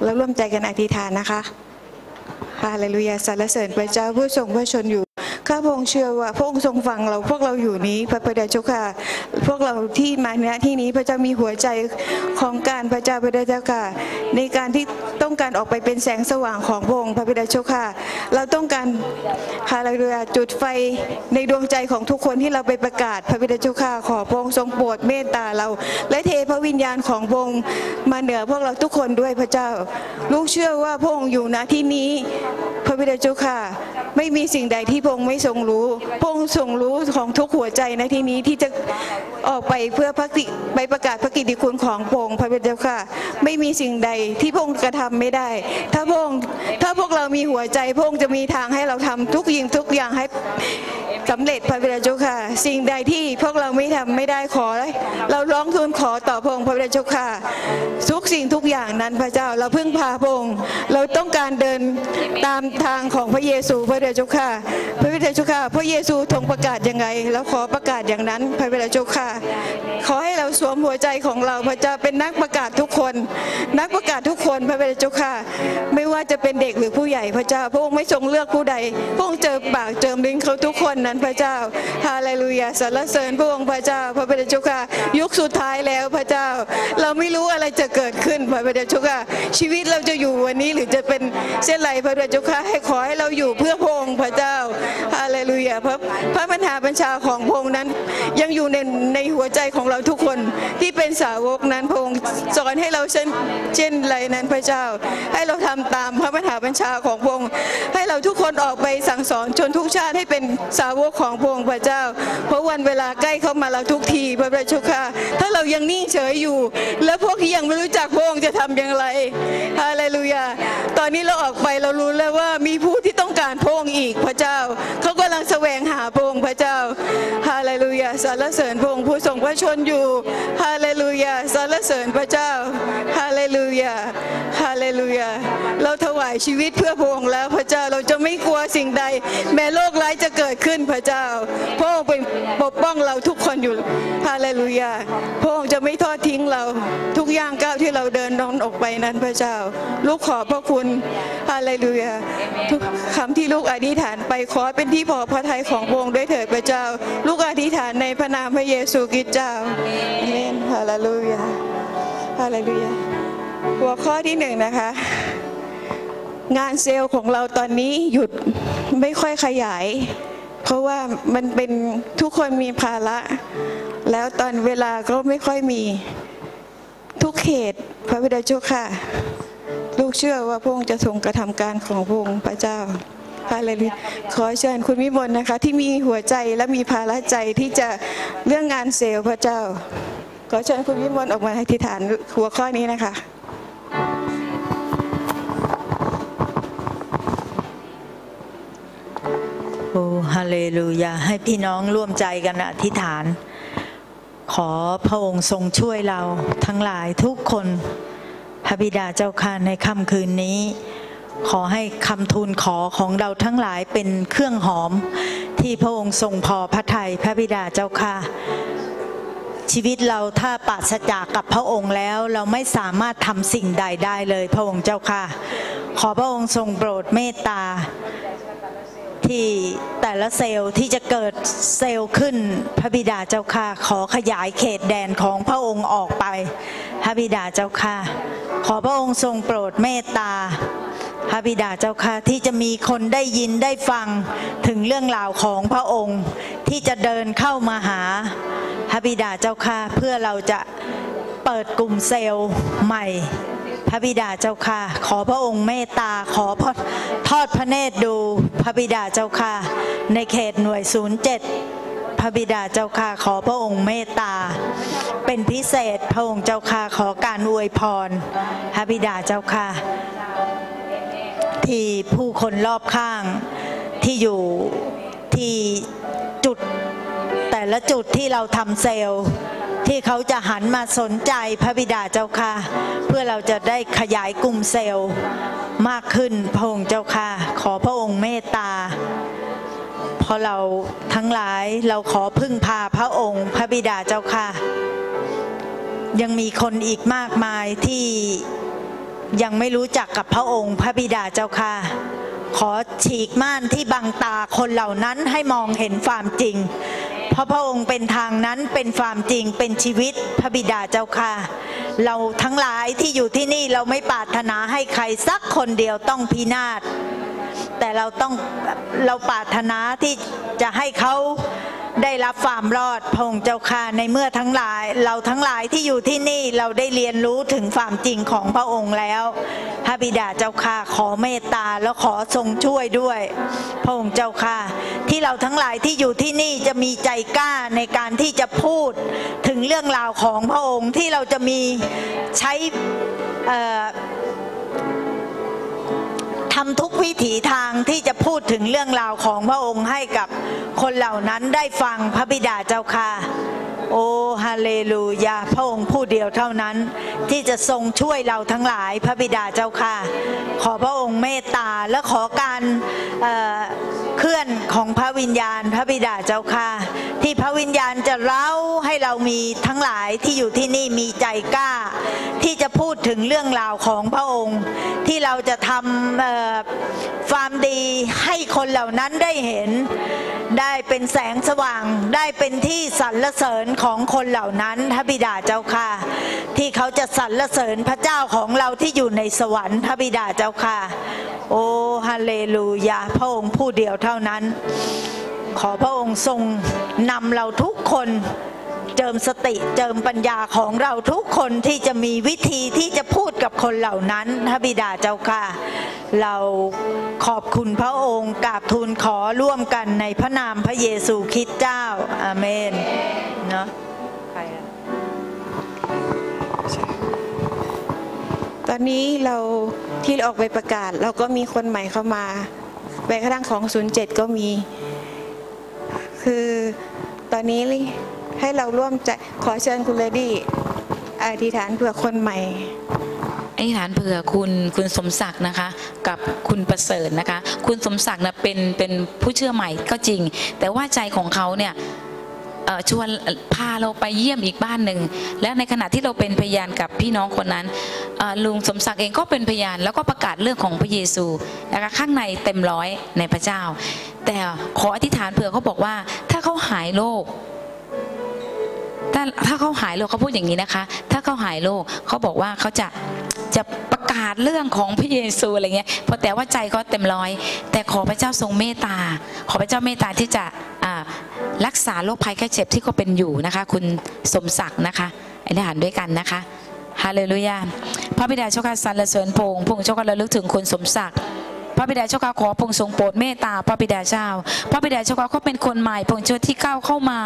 Speaker 6: เราร่วมใจกันอธิษฐานนะคะฮาเลลูยาสรรเสริญพระเจ้าผู้ทรงพระชนอยู่ ข้าพระองค์เชื่อว่าพระองค์ทรงฟังเราพวกเราอยู่นี้พระบิดาเจ้าค่ะ พวกเราที่มาณที่นี้พระเจ้ามีหัวใจของการพระเจ้าพระบิดาเจ้าค่ะ ในการที่ต้องการออกไปเป็นแสงสว่างของพระองค์พระบิดาเจ้าค่ะ เราต้องการฮาเลลูยาจุดไฟในดวงใจของทุกคนที่เราไปประกาศพระบิดาเจ้าค่ะขอพระองค์ทรงโปรดเมตตาเรา และเทพระวิญญาณของพระองค์มาเหนือพวกเราทุกคนด้วยพระเจ้า ลูกเชื่อว่าพระองค์อยู่ณที่นี้พระบิดาเจ้าค่ะ ไม่มีสิ่งใดที่พระองค์ไม่ทรงรู้ พระองค์ทรงรู้ของทุกหัวใจในที่นี้ที่จะออกไปเพื่อพระกิไปประกาศพระกิตติคุณของพระองค์พระบิดาเจ้าค่ะ ไม่มีสิ่งใดที่พระองค์กระทำไม่ได้ ถ้าพระองค์ถ้าพวกเรามีหัวใจพระองค์จะมีทางให้เราทำทุกยิงทุกอย่างให้สำเร็จพระบิดาเจ้าค่ะ สิ่งใดที่พวกเราไม่ทำไม่ได้ขอ เราร้องทูลขอต่อพระองค์พระบิดาเจ้าค่ะ ทุกสิ่งทุกอย่างนั้นพระเจ้าเราพึ่งพาพระองค์เราต้องการเดินตามทางของพระเยซูพระเดชเจ้าค่ะพระบิดาเจ้าค่ะพระเยซูทรงประกาศยังไงแล้วขอประกาศอย่างนั้นพระบิดาเจ้าค่ะ ขอให้เราสวมหัวใจของเราพระเจ้าเป็นนักประกาศทุกคน นักประกาศทุกคนพระบิดาเจ้าค่ะ ไม่ว่าจะเป็นเด็กหรือผู้ใหญ่พระเจ้า พระองค์ไม่ทรงเลือกผู้ใด พระองค์เจอปากเจิมลิ้นเขาทุกคนนั้นพระเจ้าฮาเลลูยาสรรเสริญพระองค์พระเจ้า พระบิดาเจ้าค่ะ ยุคสุดท้ายแล้วพระเจ้า เราไม่รู้อะไรจะเกิดขึ้นพระบิดาเจ้าค่ะ ชีวิตเราจะอยู่วันนี้หรือจะเป็นเช่นไรพระบิดาเจ้าค่ะให้ขอให้เราอยู่เพื่อพระองค์พระเจ้าาเลลูยาพระพระปัญหาบัญชาของพระองค์นั้น ยังอยู่ในในหัวใจของเราทุกคนที่เป็นสาวกนั้นพระองค์สอนให้เราเช่นเช่นไรนั้นพระเจ้า ให้เราทำตามพระปัญหาบัญชาของพระองค์ให้เราทุกคนออกไปสั่งสอนจนทุกชาติให้เป็นสาวกของพระองค์พระเจ้า เพราะวันเวลาใกล้เข้ามาเราทุกทีพระเจ้าค่ะถ้าเรายังนิ่งเฉยอยู่ แล้วพวกที่ยังไม่รู้จักพระองค์จะทำอย่างไรฮาเลลูยาตอนนี้เราออกไปเรารู้แล้วว่ามีผู้ที่ต้องการพระองค์อีกพระเจ้าเขากำลังแสวงหาพระองค์พระเจ้าฮาเลลูยาสรรเสริญพระองค์ผู้ทรงพระชนอยู่ฮาเลลูยาสรรเสริญพระเจ้าฮาเลลูยาฮาเลลูยาเราถวายชีวิตเพื่อพระองค์แล้วพระเจ้าเราจะไม่กลัวสิ่งใด แม้โรคร้ายจะเกิดขึ้นพระเจ้าพระองค์เป็นปกป้องเราทุกคนอยู่ฮาเลลูยาพระองค์จะไม่ทอดทิ้งเราทุกย่างก้าวที่เราเดินนอนออกไปนั้นพระเจ้า ลูกขอบพระคุณฮาเลลูยาทุกคำที่ลูกอธิษฐานไปขอเป็นที่พอพระทัยของพระองค์ด้วยเถิดพระเจ้า ลูกอธิษฐานในพระนามพระเยซูคริสต์เจ้าอเมนฮาเลลูยาฮาเลลูยาหัวข้อที่หนึ่งนะคะ งานเซลล์ของเราตอนนี้หยุดไม่ค่อยขยาย เพราะว่ามันเป็นทุกคนมีภาระ แล้วตอนเวลาก็ไม่ค่อยมีทุกเขตพระบิดาเจ้าค่ะ ลูกเชื่อว่าพระองค์จะทรงกระทำการของพระองค์พระเจ้า ฮาเลลูยาขอเชิญคุณวิมลนะคะ ที่มีหัวใจและมีภาระใจที่จะเรื่องงานเซลล์พระเจ้า ขอเชิญคุณวิมลออกมาอธิษฐานหัวข้อนี้นะคะ
Speaker 4: โอ้ฮาเลลูยาให้พี่น้องร่วมใจกันอธิษฐาน ขอพระองค์ทรงช่วยเราทั้งหลายทุกคนพระบิดาเจ้าค่ะในค่ำคืนนี้ ขอให้คำทูลขอของเราทั้งหลายเป็นเครื่องหอม ที่พระองค์ทรงพอพระทัยพระบิดาเจ้าค่ะ ชีวิตเราถ้าปราศจากกับพระองค์แล้วเราไม่สามารถทำสิ่งใดได้เลยพระองค์เจ้าค่ะ ขอพระองค์ทรงโปรดเมตตา ที่แต่ละเซลล์ที่จะเกิดเซลล์ขึ้นพระบิดาเจ้าค่ะ ขอขยายเขตแดนของพระองค์ออกไป พระบิดาเจ้าค่ะ ขอพระองค์ทรงโปรดเมตตา พระบิดาเจ้าค่ะที่จะมีคนได้ยินได้ฟังถึงเรื่องราวของพระองค์ ที่จะเดินเข้ามาหาพระบิดาเจ้าค่ะเพื่อเราจะเปิดกลุ่มเซลล์ใหม่ พระบิดาเจ้าค่ะ ขอพระองค์เมตตาขอพทอดพระเนตรดูพระบิดาเจ้าค่ะ ในเขตหน่วย 07 พระบิดาเจ้าค่ะขอพระองค์เมตตา เป็นพิเศษพระองค์เจ้าค่ะขอการอวยพร พระบิดาเจ้าค่ะ ที่ผู้คนรอบข้างที่อยู่ที่จุด แต่ละจุดที่เราทำเซลล์ ที่เขาจะหันมาสนใจพระบิดาเจ้าค่ะ เพื่อเราจะได้ขยายกลุ่มเซลล์มากขึ้นพระองค์เจ้าค่ะ ขอพระองค์เมตตาเพราะเราทั้งหลายเราขอพึ่งพาพระองค์ พระบิดาเจ้าค่ะ ยังมีคนอีกมากมายที่ ยังไม่รู้จักกับพระองค์พระบิดาเจ้าค่ะ ขอฉีกม่านที่บังตาคนเหล่านั้นให้มองเห็นความจริง เพราะพระองค์เป็นทางนั้นเป็นความจริงเป็นชีวิตพระบิดาเจ้าค่ะ เราทั้งหลายที่อยู่ที่นี่เราไม่ปรารถนาให้ใครสักคนเดียวต้องพินาศ แต่เราต้องเราปรารถนาที่จะให้เขาได้รับความรอดพงเจ้าค่ะในเมื่อทั้งหลาย เราทั้งหลายที่อยู่ที่นี่เราได้เรียนรู้ถึงความจริงของพระองค์แล้วพระบิดาเจ้าค่ะขอเมตตาแล้วขอทรงช่วยด้วยพระองค์เจ้าค่ะ ที่เราทั้งหลายที่อยู่ที่นี่จะมีใจกล้าในการที่จะพูดถึงเรื่องราวของพระองค์ที่เราจะมีใช้ ทำทุกวิถีทางที่จะพูดถึงเรื่องราวของพระองค์ให้กับคนเหล่านั้นได้ฟังพระบิดาเจ้าค่ะ โอ้ฮาเลลูยาพระองค์ผู้เดียวเท่านั้น ที่จะทรงช่วยเราทั้งหลายพระบิดาเจ้าค่ะ ขอพระองค์เมตตาและขอการเเคลื่อนของพระวิญญาณพระบิดาเจ้าค่ะ ที่พระวิญญาณจะเล่าให้เรามีทั้งหลายที่อยู่ที่นี่มีใจกล้า ที่จะพูดถึงเรื่องราวของพระองค์ ที่เราจะทำความดีให้คนเหล่านั้นได้เห็นได้เป็นแสงสว่างได้เป็นที่สรรเสริญของคนเหล่านั้นพระบิดาเจ้าค่ะ ที่เขาจะสรรเสริญพระเจ้าของเราที่อยู่ในสวรรค์พระบิดาเจ้าค่ะ โอ้ฮาเลลูยาพระองค์ผู้เดียวเท่านั้น ขอพระองค์ทรงนำเราทุกคน เจิมสติเจิมปัญญาของเราทุกคนที่จะมีวิธีที่จะพูดกับคนเหล่านั้นพระบิดาเจ้าค่ะ เราขอบคุณพระองค์กราบทูลขอร่วมกันในพระนามพระเยซูคริสต์เจ้าอาเมนเนาะใครอะ
Speaker 6: ตอนนี้เราที่ออกไปประกาศ เราก็มีคนใหม่เข้ามาแม้กระทั่งของ 07 ก็มี คือตอนนี้ ให้เราร่วมใจขอเชิญคุณเลดี้อธิษฐานเผื่อคนใหม่
Speaker 1: อธิษฐานเผื่อคุณคุณสมศักดิ์นะคะ กับคุณประเสริฐนะคะ คุณสมศักดิ์นะเป็นเป็นผู้เชื่อใหม่ก็จริง แต่ว่าใจของเขาเนี่ยชวนพาเราไปเยี่ยมอีกบ้านหนึ่งและในขณะที่เราเป็นพยานกับพี่น้องคนนั้นลุงสมศักดิ์เองก็เป็นพยานแล้วก็ประกาศเรื่องของพระเยซูนะคะข้างในเต็มร้อยในพระเจ้า แต่ขออธิษฐานเผื่อเขาบอกว่าถ้าเขาหายโรค ถ้าถ้าเขาหายโรคเขาพูดอย่างนี้นะคะ ถ้าเขาหายโรคเขาบอกว่าเขาจะจะประกาศเรื่องของพระเยซูอะไรเงี้ยเพราะแต่ว่าใจเขาเต็มร้อย แต่ขอพระเจ้าทรงเมตตา ขอพระเจ้าเมตตาที่จะอ่ารักษาโรคภัยแค่เจ็บที่เขาเป็นอยู่นะคะ คุณสมศักดิ์นะคะอธิษฐานด้วยกันนะคะฮาเลลูยาพระบิดาเจ้าข้าสรรเสริญพงพระองค์เจ้าข้าระลึกถึงคุณสมศักดิ์ พระบิดาเจ้าข้าขอพงทรงโปรดเมตตาพระบิดาเจ้า พระบิดาเจ้าข้าเขาเป็นคนใหม่พงเจ้าที่ก้าวเข้ามา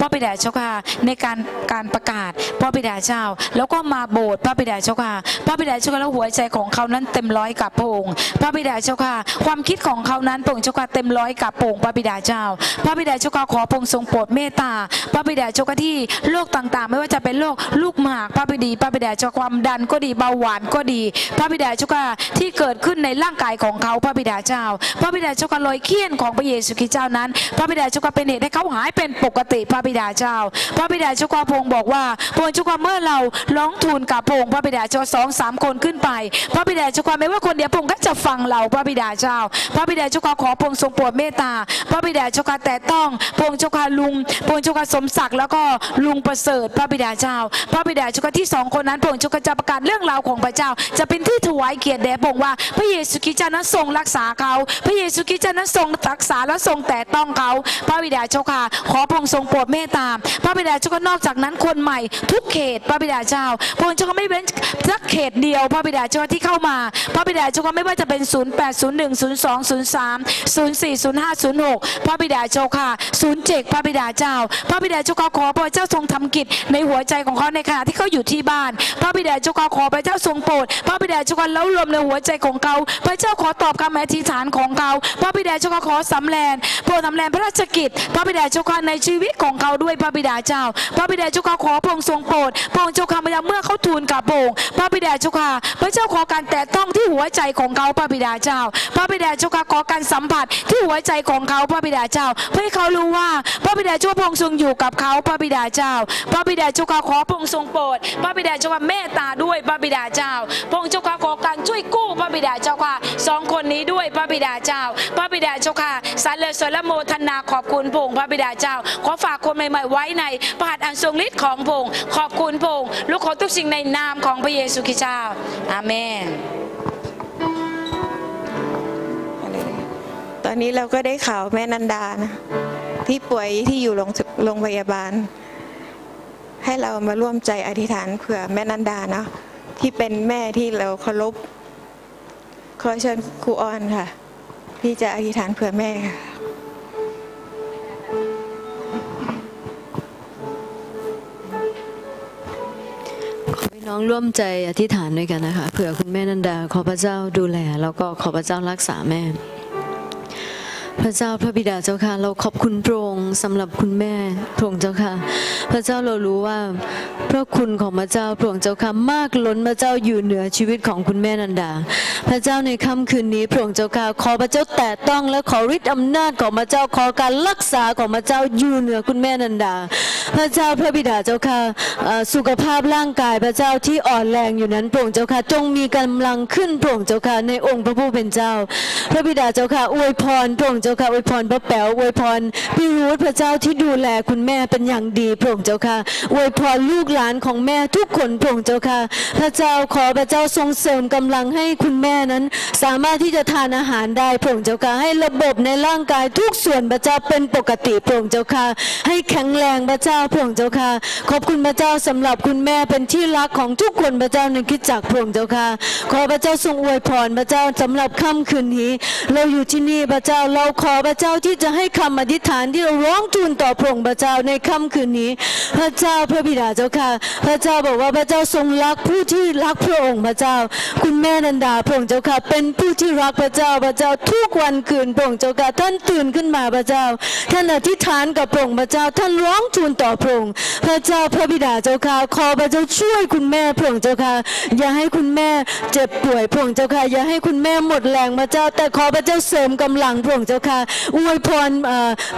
Speaker 1: พระบิดาเจ้าข้าในการการประกาศพระบิดาเจ้า แล้วก็มาโบสถ์พระบิดาเจ้าข้าพระบิดาเจ้าข้าแล้วหัวใจของเขานั้นเต็มร้อยกับพงพระบิดาเจ้าข้าความคิดของเขานั้นพงเจ้าข้าเต็มร้อยกับพงพระบิดาเจ้า พระบิดาเจ้าข้าขอพงทรงโปรดเมตตาพระบิดาเจ้าข้าที่โรคต่างๆ ไม่ว่าจะเป็นโรคลูกหมากพระบิดาพระบิดาเจ้าความดันก็ดีเบาหวานก็ดี พระบิดาเจ้าข้าที่เกิดขึ้นในร่างกายของเขาพระบิดาเจ้า พระบิดาเจ้าข้ารอยเคียนของพระเยซูคริสต์เจ้านั้น พระบิดาเจ้าข้าเป็นเหตุให้เขาหายเป็นปกติพระบิดาเจ้า พระบิดาเจ้าข้าพงบอกว่าพระองเจ้าข้าเมื่อเราร้องทูลกับพงพระบิดาเจ้าสองสามคนขึ้นไป พระบิดาเจ้าข้าไม่ว่าคนเดียวพงก็จะฟังเราพระบิดาเจ้า พระบิดาเจ้าข้าขอพงทรงโปรดเมตตา พระบิดาเจ้าข้าแต่ต้องพงเจ้าข้าลุงพงเจ้าข้าสมศักดิ์แล้วก็ลุงประเสริฐพระบิดาเจ้า พระบิดาเจ้าข้าที่สองคนนั้นพงเจ้าข้าจะประกาศเรื่องราวของพระเจ้า จะเป็นที่ถวายเกียรติแด่พงว่าพระเยซูคริสต์เจ้านั้นทรงรักษาเขา พระเยซูคริสต์เจ้านั้นทรงรักษาและทรงแต่ต้องเขา พระบิดาเจ้าค่ะ ขอพระองค์ทรงโปรดเมตตา พระบิดาเจ้าข้านอกจากนั้นคนใหม่ ทุกเขตพระบิดาเจ้า พระองค์เจ้าข้าไม่เว้นสักเขตเดียว พระบิดาเจ้าที่เข้ามา พระบิดาเจ้าข้าไม่ว่าจะเป็น 0 8 0 1 0 2 0 3 0 4 0 5 0 6 พระบิดาเจ้าค่ะ 0 7 พระบิดาเจ้า พระบิดาเจ้าข้าขอพระเจ้าทรงทำกิจในหัวใจของเขาในขณะที่เขาอยู่ที่บ้าน พระบิดาเจ้าข้าขอพระเจ้าทรงโปรด พระบิดาเจ้าข้าแล้วรวมในหัวใจของเขา พระเจ้าขอตอบคำอธิษฐานของเขา พระบิดาเจ้าข้าขอสำแรงโปรดสำแรงพระราชกิจ พระบิดาเจ้าข้าในชีวิตของเขาด้วยพระบิดาเจ้า พระบิดาเจ้าข้าขอพระองค์ทรงโปรดพระองค์เจ้าข้าพระเจ้าเมื่อเขาทูลกับพระองค์พระบิดาเจ้าข้าพระเจ้าขอการแตะต้องที่หัวใจของเขาพระบิดาเจ้า พระบิดาเจ้าข้าขอการสัมผัสที่หัวใจของเขาพระบิดาเจ้า เพื่อให้เขารู้ว่าพระบิดาเจ้าพระองค์ทรงอยู่กับเขาพระบิดาเจ้า พระบิดาเจ้าข้าขอพระองค์ทรงโปรดพระบิดาเจ้าข้าเมตตาด้วยพระบิดาเจ้าพระองค์เจ้าข้าขอการช่วยกู้พระบิดาเจ้าข้าสองคนนี้ด้วยพระบิดาเจ้า พระบิดาเจ้าข้าสรรเสริญและโมทนาขอบคุณพงค์พระบิดาเจ้า ขอฝากคนใหม่ๆไว้ในพระหัตถ์อันทรงฤทธิ์ของพงค์ขอบคุณพงค์ลูกขอทุกสิ่งในนามของพระเยซูคริสต์เจ้า อาเมน
Speaker 6: ตอนนี้เราก็ได้ข่าวแม่นันดานะที่ป่วยที่อยู่โรงโรงพยาบาล ให้เรามาร่วมใจอธิษฐานเผื่อแม่นันดาเนาะที่เป็นแม่ที่เราเคารพ ขอเชิญครูออนค่ะ พี่จะอธิษฐานเผื่อแม่ค่ะ
Speaker 7: ขอพี่น้องร่วมใจอธิษฐานด้วยกันนะคะ เผื่อคุณแม่นันดา ขอพระเจ้าดูแล แล้วก็ขอพระเจ้ารักษาแม่ พระเจ้าพระบิดาเจ้าค่ะ เราขอบคุณพระองค์สำหรับคุณแม่พระองค์เจ้าค่ะ พระเจ้าเรารู้ว่าพระคุณของพระเจ้าพระองค์เจ้าค่ะมากล้นพระเจ้าอยู่เหนือชีวิตของคุณแม่นันดา พระเจ้าในค่ำคืนนี้พระองค์เจ้าค่ะขอพระเจ้าแตะต้องและขอฤทธิ์อำนาจของพระเจ้าขอการรักษาของพระเจ้าอยู่เหนือคุณแม่นันดา พระเจ้าพระบิดาเจ้าค่ะสุขภาพร่างกายพระเจ้าที่อ่อนแรงอยู่นั้นพระองค์เจ้าค่ะจงมีกำลังขึ้นพระองค์เจ้าค่ะในองค์พระผู้เป็นเจ้า พระบิดาเจ้าค่ะอวยพรพระองค์เจ้าค่ะอวยพรพระแป๋วอวยพรพี่รูธพระเจ้าที่ดูแลคุณแม่เป็นอย่างดีพระองค์เจ้าค่ะอวยพรลูกหลานของแม่ทุกคนพระองค์เจ้าค่ะ พระเจ้าขอพระเจ้าทรงเสริมกำลังให้คุณแม่นั้น สามารถที่จะทานอาหารได้พระองค์เจ้าค่ะให้ระบบในร่างกายทุกส่วนพระเจ้าเป็นปกติพระองค์เจ้าค่ะ ให้แข็งแรงพระเจ้าพระองค์เจ้าค่ะ ขอบคุณพระเจ้าสำหรับคุณแม่เป็นที่รักของทุกคนพระเจ้าในคิดจักพระองค์เจ้าค่ะ ขอพระเจ้าทรงอวยพรพระเจ้าสำหรับค่ำคืนนี้ เราอยู่ที่นี่พระเจ้าเราขอพระเจ้าที่จะให้คำอธิษฐานที่เราร้องทูลต่อพระองค์พระเจ้าในค่ำคืนนี้ พระเจ้าพระบิดาเจ้าค่ะ พระเจ้าบอกว่าพระเจ้าทรงรักผู้ที่รักพระองค์พระเจ้า คุณแม่นันดาพระองค์เจ้าค่ะ เป็นผู้ที่รักพระเจ้าพระเจ้าทุกวันคืนพระองค์เจ้าค่ะท่านตื่นขึ้นมาพระเจ้า ท่านอธิษฐานกับพระองค์พระเจ้า ท่านร้องทูลต่อพระองค์พระเจ้าพระบิดาเจ้าค่ะขอพระเจ้าช่วยคุณแม่พระองค์เจ้าค่ะอย่าให้คุณแม่เจ็บป่วยพระองค์เจ้าค่ะอย่าให้คุณแม่หมดแรงพระเจ้า แต่ขอพระเจ้าเสริมกำลังพระองค์เจ้าค่ะอวยพร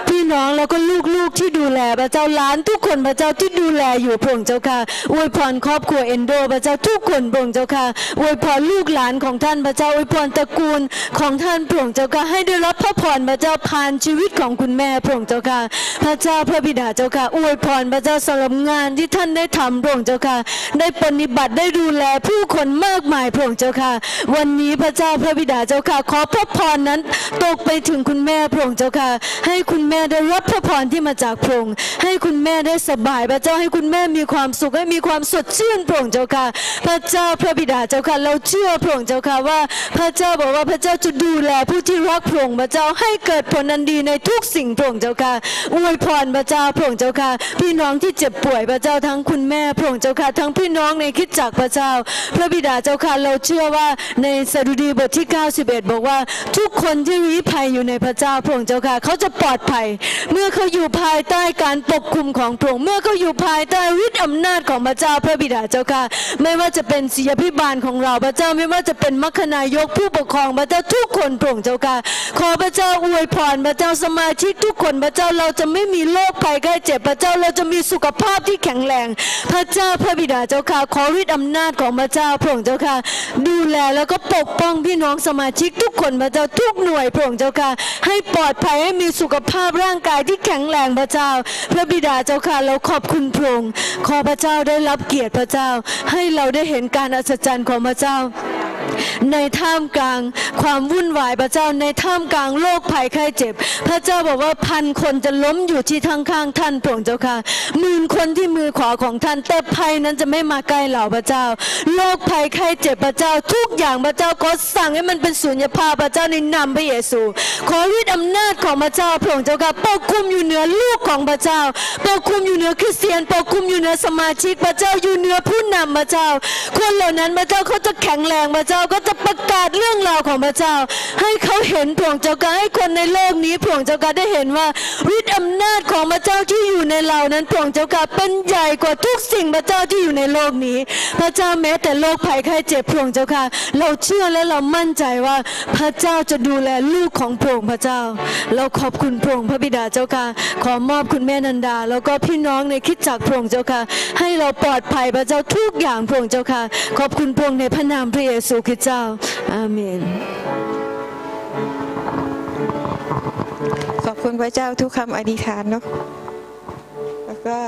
Speaker 7: พี่น้องแล้วก็ลูกๆที่ดูแลพระเจ้าหลานทุกคนพระเจ้าที่ดูแลอยู่พระองค์เจ้าค่ะอวยพรครอบครัวเอนโดพระเจ้าทุกคนพระองค์เจ้าค่ะอวยพรลูกหลานของท่านพระเจ้าอวยพรตระกูลของท่านพระองค์เจ้าค่ะให้ได้รับพระพรพระเจ้าผ่านชีวิตของคุณแม่พระองค์เจ้าค่ะพระเจ้าพระบิดาเจ้าค่ะอวยพรพระเจ้าสำหรับงานที่ท่านได้ทำพระองค์เจ้าค่ะได้ปฏิบัติได้ดูแลผู้คนมากมายพระองค์เจ้าค่ะ วันนี้พระเจ้าพระบิดาเจ้าค่ะ ขอพระพรนั้นตกไปถึงคุณณแม่พระองค์เจ้าค่ะ ให้คุณแม่ได้รับพระพรที่มาจากพระองค์ให้คุณแม่ได้สบายพระเจ้าให้คุณแม่มีความสุขให้มีความสดชื่นพระองค์เจ้าค่ะ พระเจ้าพระบิดาเจ้าค่ะ เราเชื่อพระองค์เจ้าค่ะว่า พระเจ้าบอกว่าพระเจ้าจะดูแลผู้ที่รักพระองค์พระเจ้าให้เกิดผลอันดีในทุกสิ่งพระองค์เจ้าค่ะอวยพรพระเจ้าพระองค์เจ้าค่ะ พี่น้องที่เจ็บป่วยพระเจ้าทั้งคุณแม่พระองค์เจ้าค่ะ ทั้งพี่น้องในคิดจักพระเจ้า พระบิดาเจ้าค่ะเราเชื่อว่าในสดุดีบทที่ 91 บอกว่า ทุกคนที่รีภัยอยู่ในพระเจ้าพระองค์เจ้าค่ะ เขาจะปลอดภัย เมื่อเขาอยู่ภายใต้การปกคุมของพระองค์เมื่อเขาอยู่ภายใต้ฤทธิ์อำนาจของพระเจ้าพระบิดาเจ้าค่ะ ไม่ว่าจะเป็นศิยพิบาลของเราพระเจ้าไม่ว่าจะเป็นมัคคณายกผู้ปกครองพระเจ้าทุกคนพระองค์เจ้าค่ะ ขอพระเจ้าอวยพรพระเจ้าสมาชิกทุกคนพระเจ้าเราจะไม่มีโรคภัยไข้เจ็บพระเจ้าเราจะมีสุขภาพที่แข็งแรง พระเจ้าพระบิดาเจ้าค่ะขอฤทธิ์อำนาจของพระเจ้าพระองค์เจ้าค่ะ ดูแลแล้วก็ปกป้องพี่น้องสมาชิกทุกคนพระเจ้าทุกหน่วยพระองค์เจ้าค่ะให้ปลอดภัยให้มีสุขภาพร่างกายที่แข็งแรงพระเจ้า พระบิดาเจ้าค่ะเราขอบคุณพระองค์ขอพระเจ้าได้รับเกียรติพระเจ้า ให้เราได้เห็นการอัศจรรย์ของพระเจ้าในท่ามกลางความวุ่นวายพระเจ้าในท่ามกลางโรคภัยไข้เจ็บ พระเจ้าบอกว่าพันคนจะล้มอยู่ที่ทางข้างๆท่านพระองค์เจ้าค่ะหมื่นคนที่มือขวาของท่านแต่ภัยนั้นจะไม่มาใกล้เราพระเจ้าโรคภัยไข้เจ็บพระเจ้า ทุกอย่างพระเจ้าขอสั่งให้มันเป็นสุญญภาพพระเจ้าในนามพระเยซูขอฤทธิ์อำนาจของพระเจ้าพระองค์เจ้าค่ะปกคุมอยู่เหนือลูกของพระเจ้าปกคุมอยู่เหนือคริสเตียนปกคุมอยู่เหนือสมาชิกพระเจ้าอยู่เหนือผู้นำพระเจ้า คนเหล่านั้นพระเจ้าเขาจะแข็งแรงพระเจ้าก็จะประกาศเรื่องราวของพระเจ้า ให้เขาเห็นพระองค์เจ้าค่ะให้คนในโลกนี้พระองค์เจ้าค่ะได้เห็นว่าฤทธิ์อำนาจของพระเจ้าที่อยู่ในเรานั้นพระองค์เจ้าค่ะเป็นใหญ่กว่าทุกสิ่งพระเจ้าที่อยู่ในโลกนี้ พระเจ้าแม้แต่โรคภัยไข้เจ็บพระองค์เจ้าค่ะเราเชื่อและเรามั่นใจว่าพระเจ้าจะดูแลลูกของพระองค์พระเจ้า เราขอบคุณพระองค์พระบิดาเจ้าค่ะ ขอมอบคุณแม่นันดา แล้วก็พี่น้องในคิดจักพระองค์เจ้าค่ะ ให้เราปลอดภัยพระเจ้าทุกอย่างพระองค์เจ้าค่ะ ขอบคุณพระองค์ในพระนามพระเยซูคริสต์เจ้า อาเมน
Speaker 6: ขอบคุณพระเจ้าทุกคำอธิษฐานเนาะ แล้วก็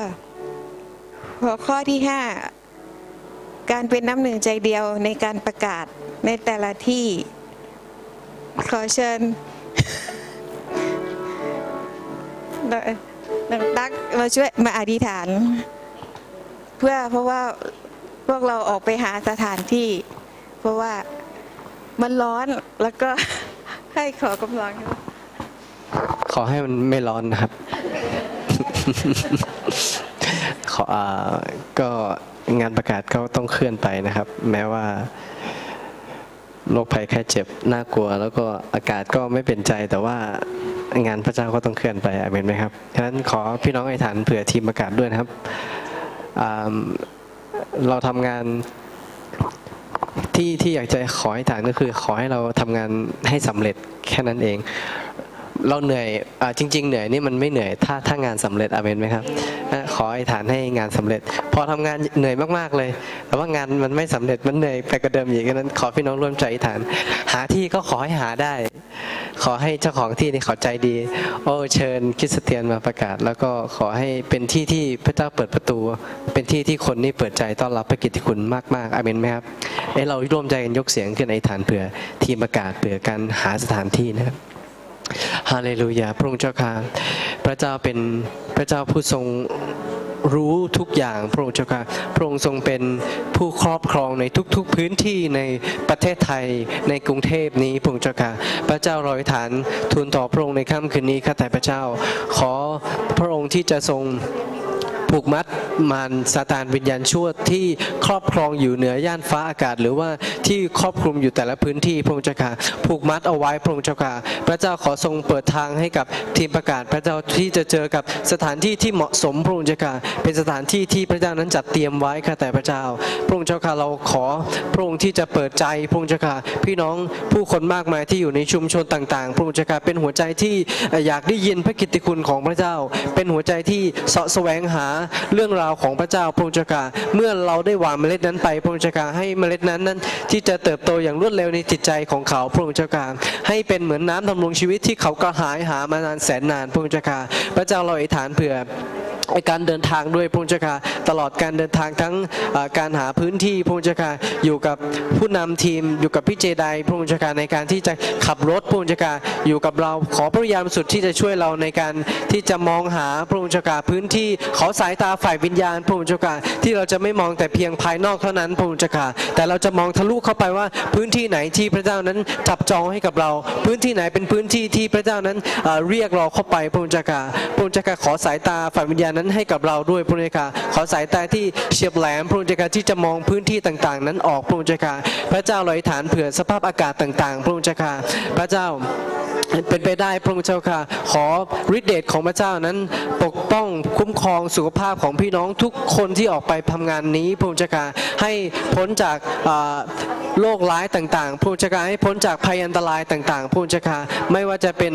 Speaker 6: หัวข้อที่ห้าการเป็นน้ำหนึ่งใจเดียวในการประกาศในแต่ละที่ ขอเชิญ นังตักมาช่วยมาอธิษฐาน เพื่อเพราะว่าพวกเราออกไปหาสถานที่ เพราะว่ามันร้อนแล้วก็ให้ขอกำลัง
Speaker 8: ขอให้มันไม่ร้อนนะครับ ขออ่าก็งานประกาศก็ต้องเคลื่อนไปนะครับ แม้ว่า โรคภัยแค่เจ็บน่ากลัว แล้วก็อากาศก็ไม่เป็นใจแต่ว่างานพระเจ้าก็ต้องเคลื่อนไปอาเมนไหมครับฉะนั้นขอพี่น้องไอ้ฐานเผื่อทีมอากาศด้วยนะครับ เราทำงานที่ที่อยากจะขอให้ฐานก็คือ ขอให้เราทำงานให้สำเร็จแค่นั้นเอง เราเหนื่อยอจริง ๆ เหนื่อยนี่มันไม่เหนื่อยถ้าถ้างานสำเร็จอาเมนไหมครับขอให้ฐานให้งานสำเร็จ พอทำงานเหนื่อยมากๆเลย แต่ว่างานมันไม่สำเร็จมันเหนื่อยไปกว่าเดิมอีกฉะนั้น ขอพี่น้องร่วมใจอธิฐาน หาที่ก็ขอให้หาได้ ขอให้เจ้าของที่นี่เขาใจดี โอ้เชิญคริสเตียนมาประกาศ แล้วก็ขอให้เป็นที่ที่พระเจ้าเปิดประตู เป็นที่ที่คนนี่เปิดใจต้อนรับพระกิตติคุณมากๆอาเมนไหมครับเอ้เราร่วมใจกันยกเสียงขึ้นในฐานเผื่อทีมประกาศเผื่อการหาสถานที่นะครับ ฮาเลลูยาพระองค์เจ้าค่ะ พระเจ้าเป็นพระเจ้าผู้ทรง รู้ทุกอย่างพระองค์เจ้าค่ะพระองค์ทรงเป็นผู้ครอบครองในทุกๆพื้นที่ในประเทศไทยในกรุงเทพนี้พระองค์เจ้าค่ะพระเจ้ารอยฐานทูลต่อพระองค์ในค่ำคืนนี้ข้าแต่พระเจ้า ขอพระองค์ที่จะทรงผูกมัดมารซาตานวิญญาณชั่วที่ครอบครองอยู่เหนือย่านฟ้าอากาศ หรือว่าที่ครอบคลุมอยู่แต่ละพื้นที่พระองค์เจ้าค่ะผูกมัดเอาไว้พระองค์เจ้าค่ะพระเจ้าขอทรงเปิดทางให้กับทีมประกาศ พระเจ้าที่จะเจอกับสถานที่ที่เหมาะสมพระองค์เจ้าค่ะเป็นสถานที่ที่พระเจ้านั้นจัดเตรียมไว้ค่ะแต่พระเจ้า พระองค์เจ้าค่ะเราขอพระองค์ที่จะเปิดใจพระองค์เจ้าค่ะพี่น้องผู้คนมากมายที่อยู่ในชุมชนต่างๆ พระองค์เจ้าค่ะเป็นหัวใจที่อยากได้ยินพระกิตติคุณของพระเจ้า เป็นหัวใจที่เสาะแสวงหาเรื่องราวของพระเจ้าพระองค์เจ้าค่ะเมื่อเราได้หว่านเมล็ดนั้นไป พระองค์เจ้าค่ะให้เมล็ดนั้นนั้นที่จะเติบโตอย่างรวดเร็วในจิตใจของเขาพระองค์เจ้าค่ะให้เป็นเหมือนน้ำดำรงชีวิตที่เขากระหายหามานานแสนนานพระองค์เจ้าค่ะพระเจ้าเราอธิษฐานเผื่อการเดินทางด้วยพระองค์เจ้าค่ะตลอดการเดินทางทั้งการหาพื้นที่พระองค์เจ้าค่ะอยู่กับผู้นำทีมอยู่กับพี่เจไดพระองค์เจ้าค่ะในการที่จะขับรถพระองค์เจ้าค่ะอยู่กับเราขอพระวิญญาณบริสุดที่จะช่วยเราในการที่จะมองหาพระองค์เจ้าค่ะพื้นที่ขอสายตาฝ่ายวิญญาณพระองค์เจ้าค่ะที่เราจะไม่มองแต่เพียงภายนอกเท่านั้นพระองค์เจ้าค่ะแต่เราจะมองทะลุเข้าไปว่าพื้นที่ไหนที่พระเจ้านั้นจับจองให้กับเรา พื้นที่ไหนเป็นพื้นที่ที่พระเจ้านั้นเอ่อเรียกเราเข้าไปพระองค์เจ้าค่ะพระองค์เจ้าค่ะขอสายตาฝ่ายวิญญาณนั้นให้กับเราด้วยพระองค์เจ้าค่ะขอสายตาที่เฉียบแหลมพระองค์เจ้าค่ะที่จะมองพื้นที่ต่างๆ นั้นออกพระองค์เจ้าค่ะพระเจ้าเราอธิษฐานเผื่อสภาพอากาศต่างๆ พระองค์เจ้าค่ะพระเจ้าเป็นไปได้พระองค์เจ้าค่ะ ขอฤทธิเดชของพระเจ้านั้นปกป้องคุ้มครองสุขภาพของพี่น้องทุกคนที่ออกไปทำงานนี้พระองค์เจ้าค่ะให้พ้นจากโรคร้ายต่างๆพระองค์เจ้าค่ะให้พ้นจากภัยอันตรายต่างๆพระองค์เจ้าค่ะไม่ว่าจะเป็น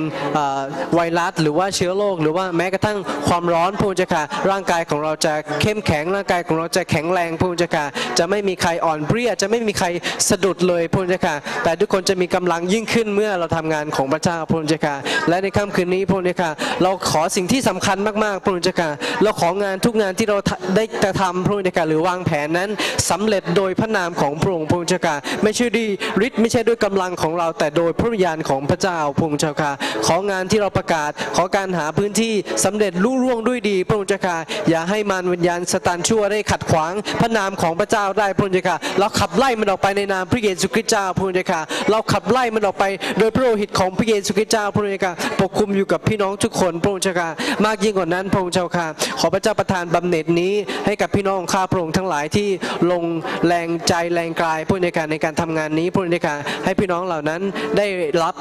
Speaker 8: ไวรัสหรือว่าเชื้อโรคหรือว่าแม้กระทั่งความร้อนพระองค์เจ้าค่ะร่างกายของเราจะเข้มแข็งร่างกายของเราจะแข็งแรงพระองค์เจ้าค่ะจะไม่มีใครอ่อนเพลียจะไม่มีใครสะดุดเลยพระองค์เจ้าค่ะแต่ทุกคนจะมีกำลังยิ่งขึ้นเมื่อเราทำงานของพระเจ้าพระองค์เจ้าค่ะและในค่ำคืนนี้พระองค์เจ้าค่ะเราขอสิ่งที่สำคัญมากๆพระองค์เจ้าค่ะเราของานทุกงานที่เราได้จะทำพระองค์เจ้าค่ะหรือวางแผนนั้นสำเร็จโดยพระนามของพระองค์พระองค์เจ้าค่ะไม่ใช่ด้วยฤทธิ์ไม่ใช่ด้วยกำลังของเรา แต่โดยพระวิญญาณของพระเจ้าพระองค์เจ้าค่ะของานที่เราประกาศขอการหาพื้นที่สำเร็จรุ่ร่วงด้วยดีพระองค์เจ้าค่ะอย่าให้มารวิญญาณสตานชั่วได้ขัดขวางพระนามของพระเจ้าได้พระองค์เจ้าค่ะเราขับไล่มันออกไปในนามพระเยซูคริสต์เจ้าพระองค์เจ้าค่ะเราขับไล่มันออกไปโดยพระโลหิตของพระเยซูคริสต์เจ้าพระองค์เจ้าค่ะปกคุมอยู่กับพี่น้องทุกคนพระองค์เจ้าค่ะมากยิ่งกว่านั้นพระองค์เจ้าค่ะ ขอพระเจ้าประทานบำเหน็จนี้ให้กับพี่น้องข้าพระองค์ทั้งหลายที่ลงแรงใจแรงกายพระองค์เจ้าค่ะในการทำงานนี้พระองค์เจ้าค่ะให้พี่น้องเหล่านั้นได้รับ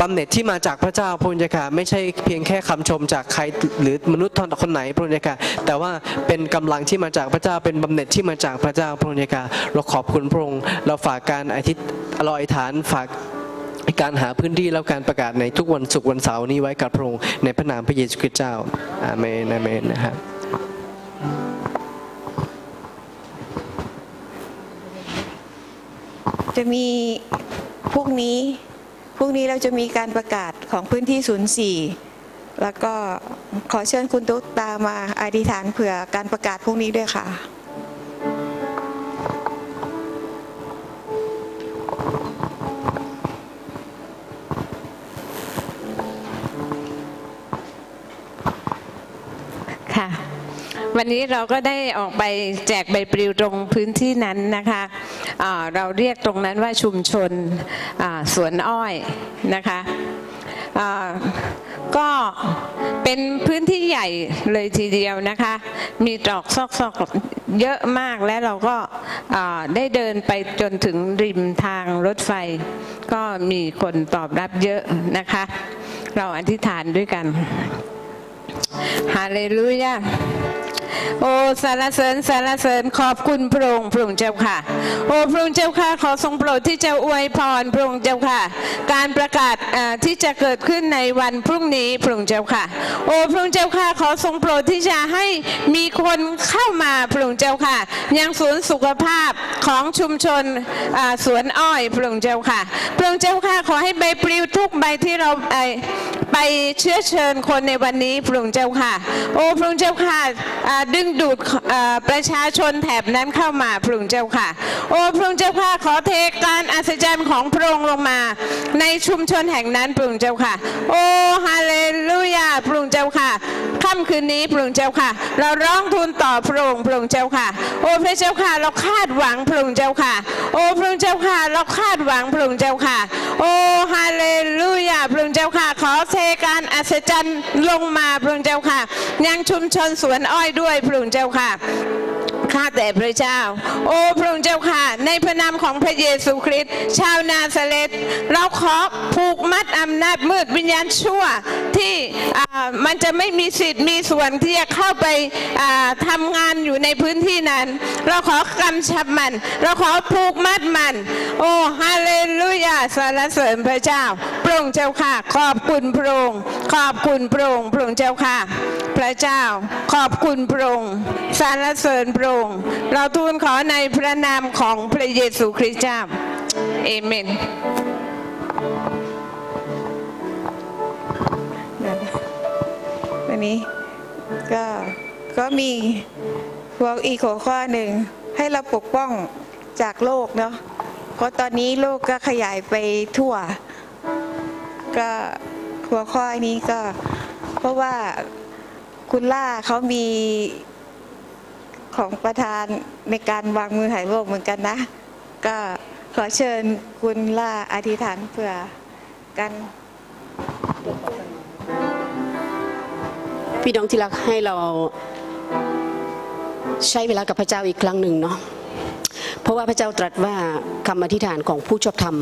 Speaker 8: บำเหน็จที่มาจากพระเจ้าพระองค์เจ้าค่ะไม่ใช่เพียงแค่คำชมจากใครหรือมนุษย์คนไหนพระองค์เจ้ค่ะแต่ว่าเป็นกำลังที่มาจากพระเจ้าเป็นบำเหน็จที่มาจากพระเจ้าพระองค์เจ้าค่ะเราขอบคุณพระองค์เราฝากการอธิษเราอธิษฐานฝากการหาพื้นที่แล้วการประกาศในทุกวันศุกร์วันเสาร์นี้ไว้กับพระองค์ในพระนามพระเยซูคริสต์เจ้าอาเมนอาเมนนะครับ
Speaker 6: จะมีพรุ่งนี้พรุ่งนี้เราจะมีการประกาศของพื้นที่ 04 แล้วก็ขอเชิญคุณตุ๊กตามาอธิษฐานเผื่อการประกาศพรุ่งนี้ด้วยค่ะ
Speaker 9: ค่ะ วันนี้เราก็ได้ออกไปแจกใบปลิวตรงพื้นที่นั้นนะคะอ่าเราเรียกตรงนั้นว่าชุมชนสวนอ้อยนะคะ ก็เป็นพื้นที่ใหญ่เลยทีเดียวนะคะ มีตรอกซอกซอกเยอะมากและเราก็าได้เดินไปจนถึงริมทางรถไฟ ก็มีคนตอบรับเยอะนะคะ เราอธิษฐานด้วยกัน ฮาเลลูยา โอ้สารเสริญสารเสริญขอบคุณพระองค์พระองค์เจ้าค่ะ โอ้พระองค์เจ้าค่ะขอทรงโปรดที่จะอวยพรพระองค์เจ้าค่ะ การประกาศที่จะเกิดขึ้นในวันพรุ่งนี้พระองค์เจ้าค่ะ โอ้พระองค์เจ้าค่ะขอทรงโปรดที่จะให้มีคนเข้ามาพระองค์เจ้าค่ะ ยังสวนสุขภาพของชุมชนสวนอ้อยพระองค์เจ้าค่ะพระองค์เจ้าค่ะขอให้ใบปลิวทุกใบที่เราไปเชื้อเชิญคนในวันนี้พระองค์เจ้าค่ะ โอ้พระองค์เจ้าค่ะอ่าดึงดูดประชาชนแถบนั้นเข้ามาพระองค์เจ้าค่ะ โอ้พระองค์เจ้าค่ะขอเทการอัศจรรย์ของพระองค์ลงมา ในชุมชนแห่งนั้นพระองค์เจ้าค่ะ โอ้ฮาเลลูยาพระองค์เจ้าค่ะค่ำคืนนี้พระองค์เจ้าค่ะ เราร้องทูลต่อพระองค์พระองค์เจ้าค่ะ โอ้พระเจ้าค่ะเราคาดหวังพระองค์เจ้าค่ะ โอ้พระองค์เจ้าค่ะเราคาดหวังพระองค์เจ้าค่ะ โอ้ฮาเลลูยาพระองค์เจ้าค่ะ ขอเทการอัศจรรย์ลงมาพระองค์เจ้าค่ะ ยังชุมชนสวนอ้อยด้วยพระองค์เจ้าค่ะข้าแต่พระเจ้า โอ้พระองค์เจ้าค่ะ ในพระนามของพระเยซูคริสต์ชาวนาซาเรตเราขอผูกมัดอำนาจมืดวิญญาณชั่วที่มันจะไม่มีสิทธิ์มีส่วนที่จะเข้าไปอ่าทำงานอยู่ในพื้นที่นั้น เราขอกำชับมัน เราขอผูกมัดมัน โอ้ฮาเลลูยาสรรเสริญพระเจ้าพระองค์เจ้าค่ะ ขอบคุณพระองค์ขอบคุณพระองค์พระองค์เจ้าค่ะ พระเจ้า ขอบคุณพระองค์สรรเสริญพระองค์เราทูลขอในพระนามของพระเยซูคริสต์เจ้าเอเมน
Speaker 6: วันนี้ก็ก็มีหัวอีกหัวข้อหนึ่งให้เราปกป้องจากโลกเนาะเพราะตอนนี้โลกก็ขยายไปทั่ว ก็หัวข้อนี้ก็ เพราะว่าคุณล่าเขามี ของประธานในการวางมือหายโลกเหมือนกันนะ ก็ขอเชิญคุณล่าอธิษฐานเผื่อกัน
Speaker 10: พี่น้องที่รักให้เราใช้เวลากับพระเจ้าอีกครั้งหนึ่งเนาะเพราะว่าพระเจ้าตรัสว่าคำอธิษฐานของผู้ชอบธรรม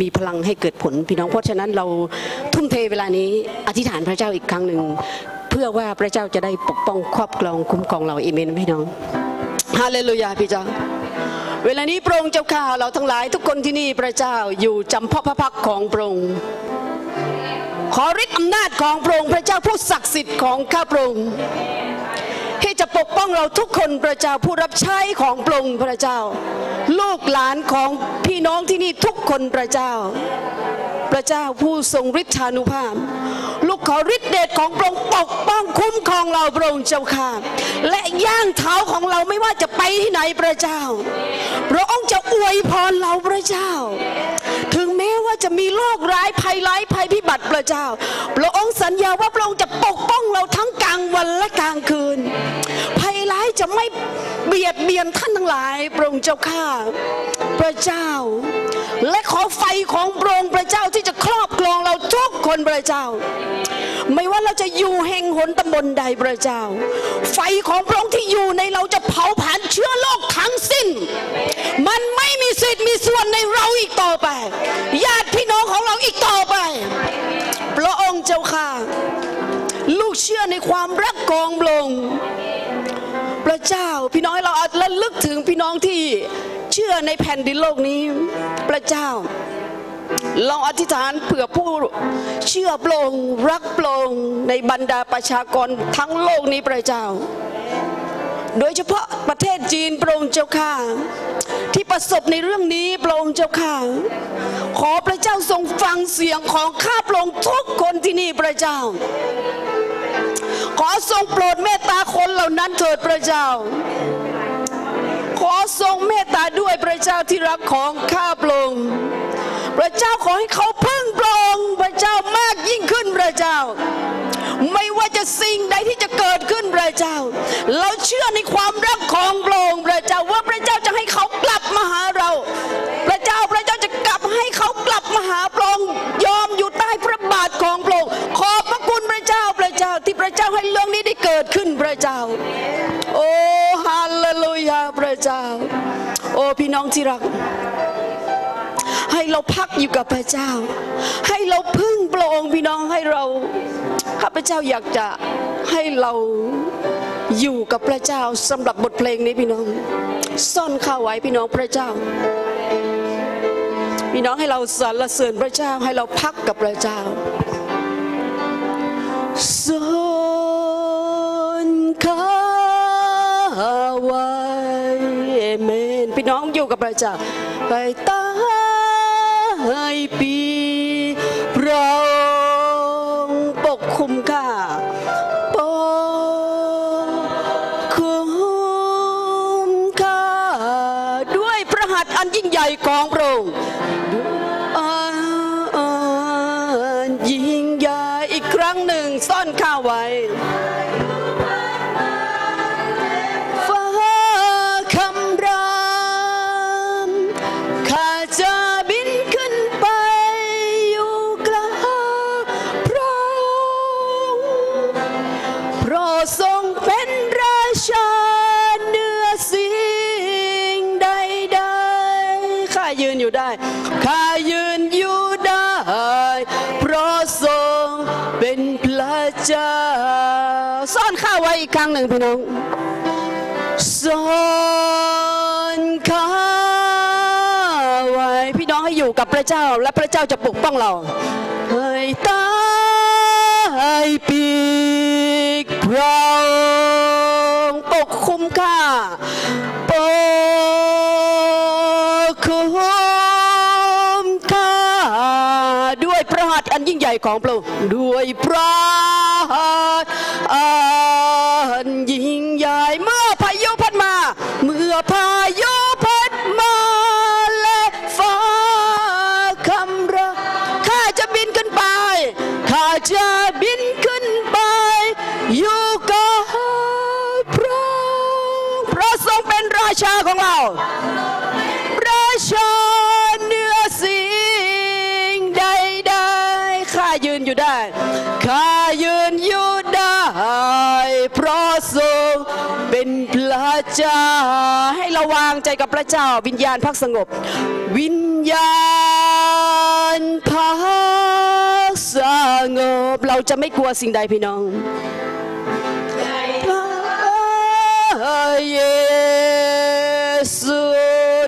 Speaker 10: มีพลังให้เกิดผลพี่น้องเพราะฉะนั้นเราทุ่มเทเวลานี้อธิษฐานพระเจ้าอีกครั้งหนึ่ง เพื่อว่าพระเจ้าจะได้ปกป้องครอบครองคุ้มครองเราเอเมนพี่น้อง ฮาเลลูยาพี่เจ้า เวลานี้พระองค์เจ้าข้าเราทั้งหลายทุกคนที่นี่พระเจ้าอยู่จำเพาะพระพักของพระองค์ขอฤทธิ์อำนาจของพระองค์พระเจ้าผู้ศักดิ์สิทธิ์ของข้าพระองค์ที่จะปกป้องเราทุกคนพระเจ้าผู้รับใช้ของพระองค์พระเจ้า ลูกหลานของพี่น้องที่นี่ทุกคนพระเจ้า พระเจ้าผู้ทรงฤทธานุภาพ ลูกขอฤทธิเดชของพระองค์ปกป้องคุ้มครองเราพระองค์เจ้าค่ะ และย่างเท้าของเราไม่ว่าจะไปที่ไหนพระเจ้า พระองค์จะอวยพรเราพระเจ้า ถึงแม้ว่าจะมีโรคร้ายภัยร้ายภัยพิบัติพระเจ้า พระองค์สัญญาว่าพระองค์จะปกป้องเราทั้งกลางวันและกลางคืนภัยร้าย จะไม่เบียดเบียนท่านทั้งหลายพระองค์เจ้าข้าพระเจ้า และขอไฟของพระองค์พระเจ้าที่จะครอบครองเราทุกคนพระเจ้า ไม่ว่าเราจะอยู่แห่งหนตำบลใดพระเจ้า ไฟของพระองค์ที่อยู่ในเราจะเผาผลาญเชื้อโรคทั้งสิ้น มันไม่มีสิทธิ์มีส่วนในเราอีกต่อไป ญาติพี่น้องของเราอีกต่อไปพระองค์เจ้าค่ะ ลูกเชื่อในความรักของพระองค์ พระเจ้า พี่น้องให้เราอาจระลึกถึงพี่น้องที่เชื่อในแผ่นดินโลกนี้ พระเจ้า เราอธิษฐานเผื่อผู้เชื่อโปรงรักโปรงในบรรดาประชากรทั้งโลกนี้พระเจ้า โดยเฉพาะประเทศจีนพรงเจ้าค่ะที่ประสบในเรื่องนี้พระองค์เจ้าค่ะ ขอพระเจ้าทรงฟังเสียงของข้าพระองค์ทุกคนที่นี่พระเจ้า ขอทรงโปรดเมตตาคนเหล่านั้นเถิดพระเจ้า ขอทรงเมตตาด้วยพระเจ้าที่รักของข้าพระองค์พระเจ้าขอให้เขาพึ่งพระองค์พระเจ้ามากยิ่งขึ้นพระเจ้า ไม่ว่าจะสิ่งใดที่จะเกิดขึ้นพระเจ้า เราเชื่อในความรักของพระองค์พระเจ้าว่าพระเจ้าจะให้เขากลับมาหาเรา พระเจ้าพระเจ้าจะกลับให้เขากลับมาหาพระองค์ยอมอยู่ใต้พระบาทของพระองค์ขอบ เจ้าที่พระเจ้าให้เรื่องนี้ได้เกิดขึ้นพระเจ้า โอ้ฮาเลลูยาพระเจ้า โอ้พี่น้องที่รัก ให้เราพักอยู่กับพระเจ้า ให้เราพึ่งพระองค์พี่น้องให้เราข้าพเจ้าอยากจะให้เราอยู่กับพระเจ้าสำหรับบทเพลงนี้พี่น้อง ซ่อนข้าไว้พี่น้องพระเจ้าพี่น้องให้เราสรรเสริญพระเจ้าให้เราพักกับพระเจ้า ซ่อนข้าไว้เอเมน พี่น้องอยู่กับพระเจ้าไปตายปี พี่น้องซ่อนข้าไว้พี่น้องให้อยู่กับพระเจ้า และพระเจ้าจะปกป้องเราให้ตายปีกเราปกคุมข้าปกคุมข้าด้วยพระหัตถ์อันยิ่งใหญ่ของพระองค์ด้วยพระหัตถ์ ของเราราชาเนือสิ่งใดๆข้ายืนอยู่ได้ข้ายืนอยู่ได้ เพราะทรงเป็นพระเจ้า ให้ราวางใจกับพระเจ้า วิญญาณพักสงบ วิญญาณพักสงบ เราจะไม่กลัวสิ่งใดพี่น้องพระเย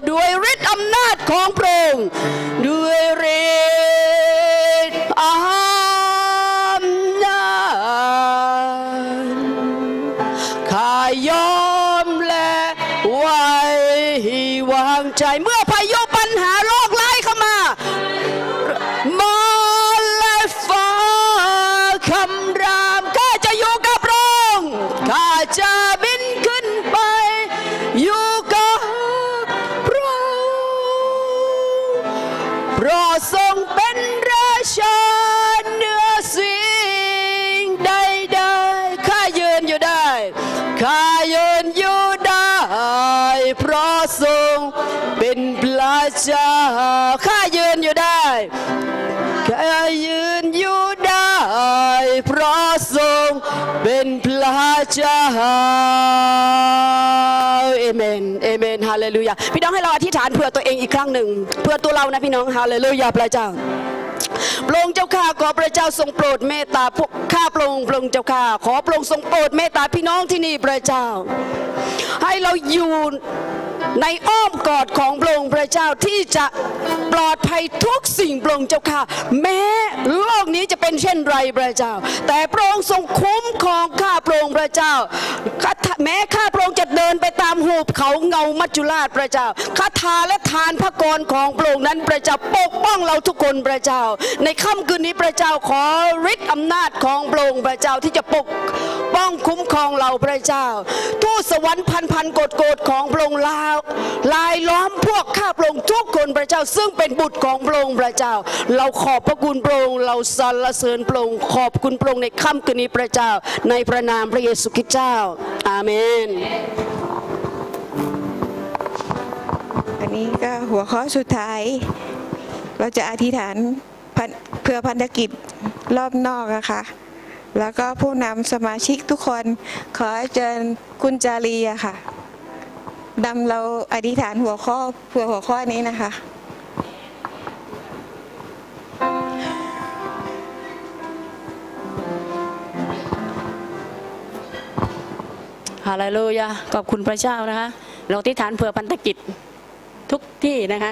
Speaker 10: ด้วยฤทธิ์อำนาจของพระองค์ด้วยฤท เจ้าเอเมน เอเมน ฮาเลลูยา พี่น้องให้เราอธิษฐาน อตัวเองอีกครั้งหนึ่ง เพื่อตัวเรานะพี่น้องฮาเลลูยาพระเจ้าพระองค์เจ้าข้าขอพระเจ้าทรงโปรดเมตตาพวกข้าพระองค์พระองค์เจ้าข้าขอพระองค์ทรงโปรดเมตตาพี่น้องที่นี่พระเจ้า ให้เราอยู่ในอ้อมกอดของพระองค์พระเจ้าที่จะปลอดภัยทุกสิ่งพระองค์เจ้าค่ะ แม้โลกนี้จะเป็นเช่นไรพระเจ้า แต่พระองค์ทรงคุ้มครองข้าพระองค์พระเจ้า แม้ข้าพระองค์จะเดินไปตามหุบเขาเงามัจจุราชพระเจ้าคาถาและทานพระกรของพระองค์นั้นพระเจ้าปกป้องเราทุกคนพระเจ้า ในค่ำคืนนี้พระเจ้าขอฤทธิ์อำนาจของพระองค์พระเจ้าที่จะปกป้องคุ้มครองเราพระเจ้า ทูตสวรรค์พันพันโกดโกดของพระองค์ลาวลายล้อมพวกข้าพระองค์ทุกคนพระเจ้า ซึ่งเป็นบุตรของพระองค์พระเจ้า เราขอบพระคุณพระองค์เราสรรเสริญพระองค์ขอบคุณพระองค์ในค่ำคืนนี้พระเจ้า ในพระนามพระเยซูคริสต์เจ้า อาเมน
Speaker 6: อันนี้ก็หัวข้อสุดท้าย เราจะอธิษฐานเพื่อพันธกิจรอบนอกนะคะแล้วก็ผู้นำสมาชิกทุกคนขอเชิญคุณจารีอะค่ะดำเราอธิษฐานหัวข้อเพื่อหัวข้อนี้นะคะ
Speaker 11: ฮาเลลูยาขอบคุณพระเจ้านะคะ เราอธิษฐานเผื่อพันธกิจ ทุกที่นะคะ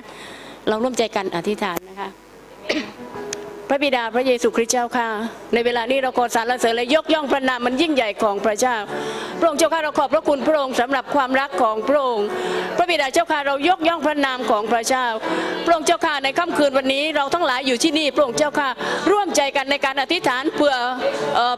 Speaker 11: เราร่วมใจกันอธิษฐานนะคะ พระบิดาพระเยซูคริสต์เจ้าค่ะ ในเวลานี้เราขอสรรเสริญและยกย่องพระนามมันยิ่งใหญ่ของพระเจ้า พระองค์เจ้าค่ะเราขอบพระคุณพระองค์สำหรับความรักของพระองค์ พระบิดาเจ้าค่ะเรายกย่องพระนามของพระเจ้า พระองค์เจ้าค่ะในค่ำคืนวันนี้เราทั้งหลายอยู่ที่นี่พระองค์เจ้าค่ะร่วมใจกันในการอธิษฐานเพื่อ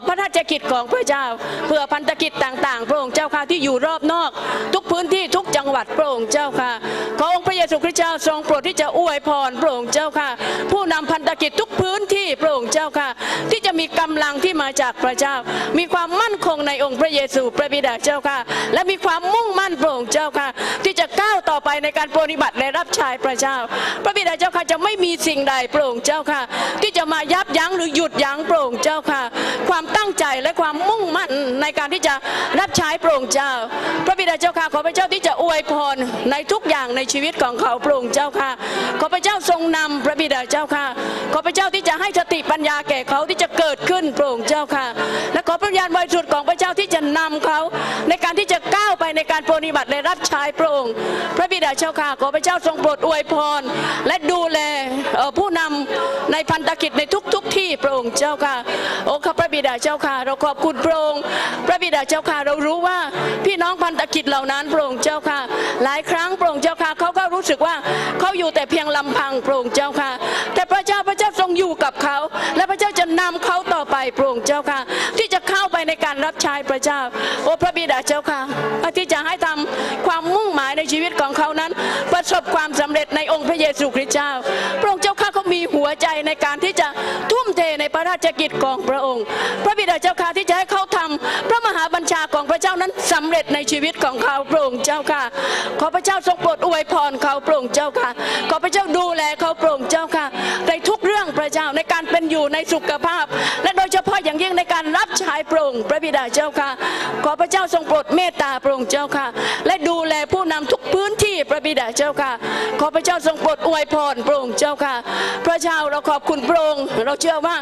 Speaker 11: พระราชกิจของพระเจ้า เพื่อพันธกิจต่างๆ พระองค์เจ้าค่ะที่อยู่รอบนอก ทุกพื้นที่ทุกจังหวัดพระองค์เจ้าค่ะขอองค์พระเยซูคริสต์เจ้าทรงโปรดที่จะอวยพรพระองค์เจ้าค่ะ ผู้นำพันธกิจทุกพื้นที่พระองค์เจ้าค่ะ ที่จะมีกำลังที่มาจากพระเจ้า มีความมั่นคงในองค์พระเยซูพระบิดาเจ้าค่ะ และมีความมุ่งมั่นพระองค์เจ้าค่ะ ที่จะก้าวต่อไปในการปฏิบัติและรับใช้พระเจ้า พระบิดาเจ้าค่ะจะไม่มีสิ่งใดพระองค์เจ้าค่ะ ที่จะมายับยั้งหรือหยุดยั้งพระองค์เจ้าค่ะ ความตั้งใจและความมุ่งมั่นในการที่จะรับใช้พระองค์เจ้า พระบิดาเจ้าค่ะขอพระเจ้าที่จะอวยพรในทุกอย่างในชีวิตของเขาพระองค์เจ้าค่ะ ขอพระเจ้าทรงนำพระบิดาเจ้าค่ะ ขอพระเจ้าที่จะให้สติปัญญาแก่เขาที่จะเกิดขึ้นพระองเจ้าค่ะ และขอพระวิญญาณบริสุทธิ์ของพระเจ้าที่จะนำเขา ในการที่จะก้าวไปในการปฏิบัติและรับใช้พระองค์พระบิดาเจ้าค่ะขอพระเจ้าทรงโปรดอวยพร และดูแลผู้นำในพันธกิจในทุกๆทที่พระองค์เจ้าค่ะโอ้ข้าพระบิดาเจ้าค่ะ เราขอบคุณพระองค์พระบิดาเจ้าค่ะเรารู้ว่าพี่น้องพันธกิจเหล่านั้นพระองค์เจ้าค่ะ หลายครั้งพระองค์เจ้าค่ะเขาก็รู้สึกว่าเขาอยู่แต่เพียงลำพังพระองค์เจ้าค่ะ อยู่กับเขา และพระเจ้าจะนำเขาต่อไปพระองค์เจ้าค่ะ ที่จะเข้าไปในการรับใช้พระเจ้า โอ้พระบิดาเจ้าค่ะที่จะให้ทำความมุ่งหมายในชีวิตของเขานั้น ประสบความสำเร็จในองค์พระเยซูคริสต์เจ้า พระองค์เจ้าข้าเขามีหัวใจในการที่จะทุ่มเทในพระราชกิจของพระองค์ พระบิดาเจ้าค่ะที่จะให้เขาทำพระมหาบัญชาของพระเจ้านั้นสำเร็จในชีวิตของเขาพระองค์เจ้าค่ะ ขอพระเจ้าทรงโปรดอวยพรเขาพระองค์เจ้าค่ะ ขอพระเจ้าดูแลเขาพระองค์เจ้าค่ะ พระเจ้าในการเป็นอยู่ในสุขภาพ และโดยเฉพาะ อย่างยิ่งในการรับใช้พระองค์พระบิดาเจ้าค่ะ ขอพระเจ้าทรงโปรดเมตตาพระองค์เจ้าค่ะ และดูแลผู้นำทุกพื้นที่พระบิดาเจ้าค่ะ ขอพระเจ้าทรงโปรดอวยพรพระองค์เจ้าค่ะ พระเจ้าเราขอบคุณพระองค์เราเชื่อว่า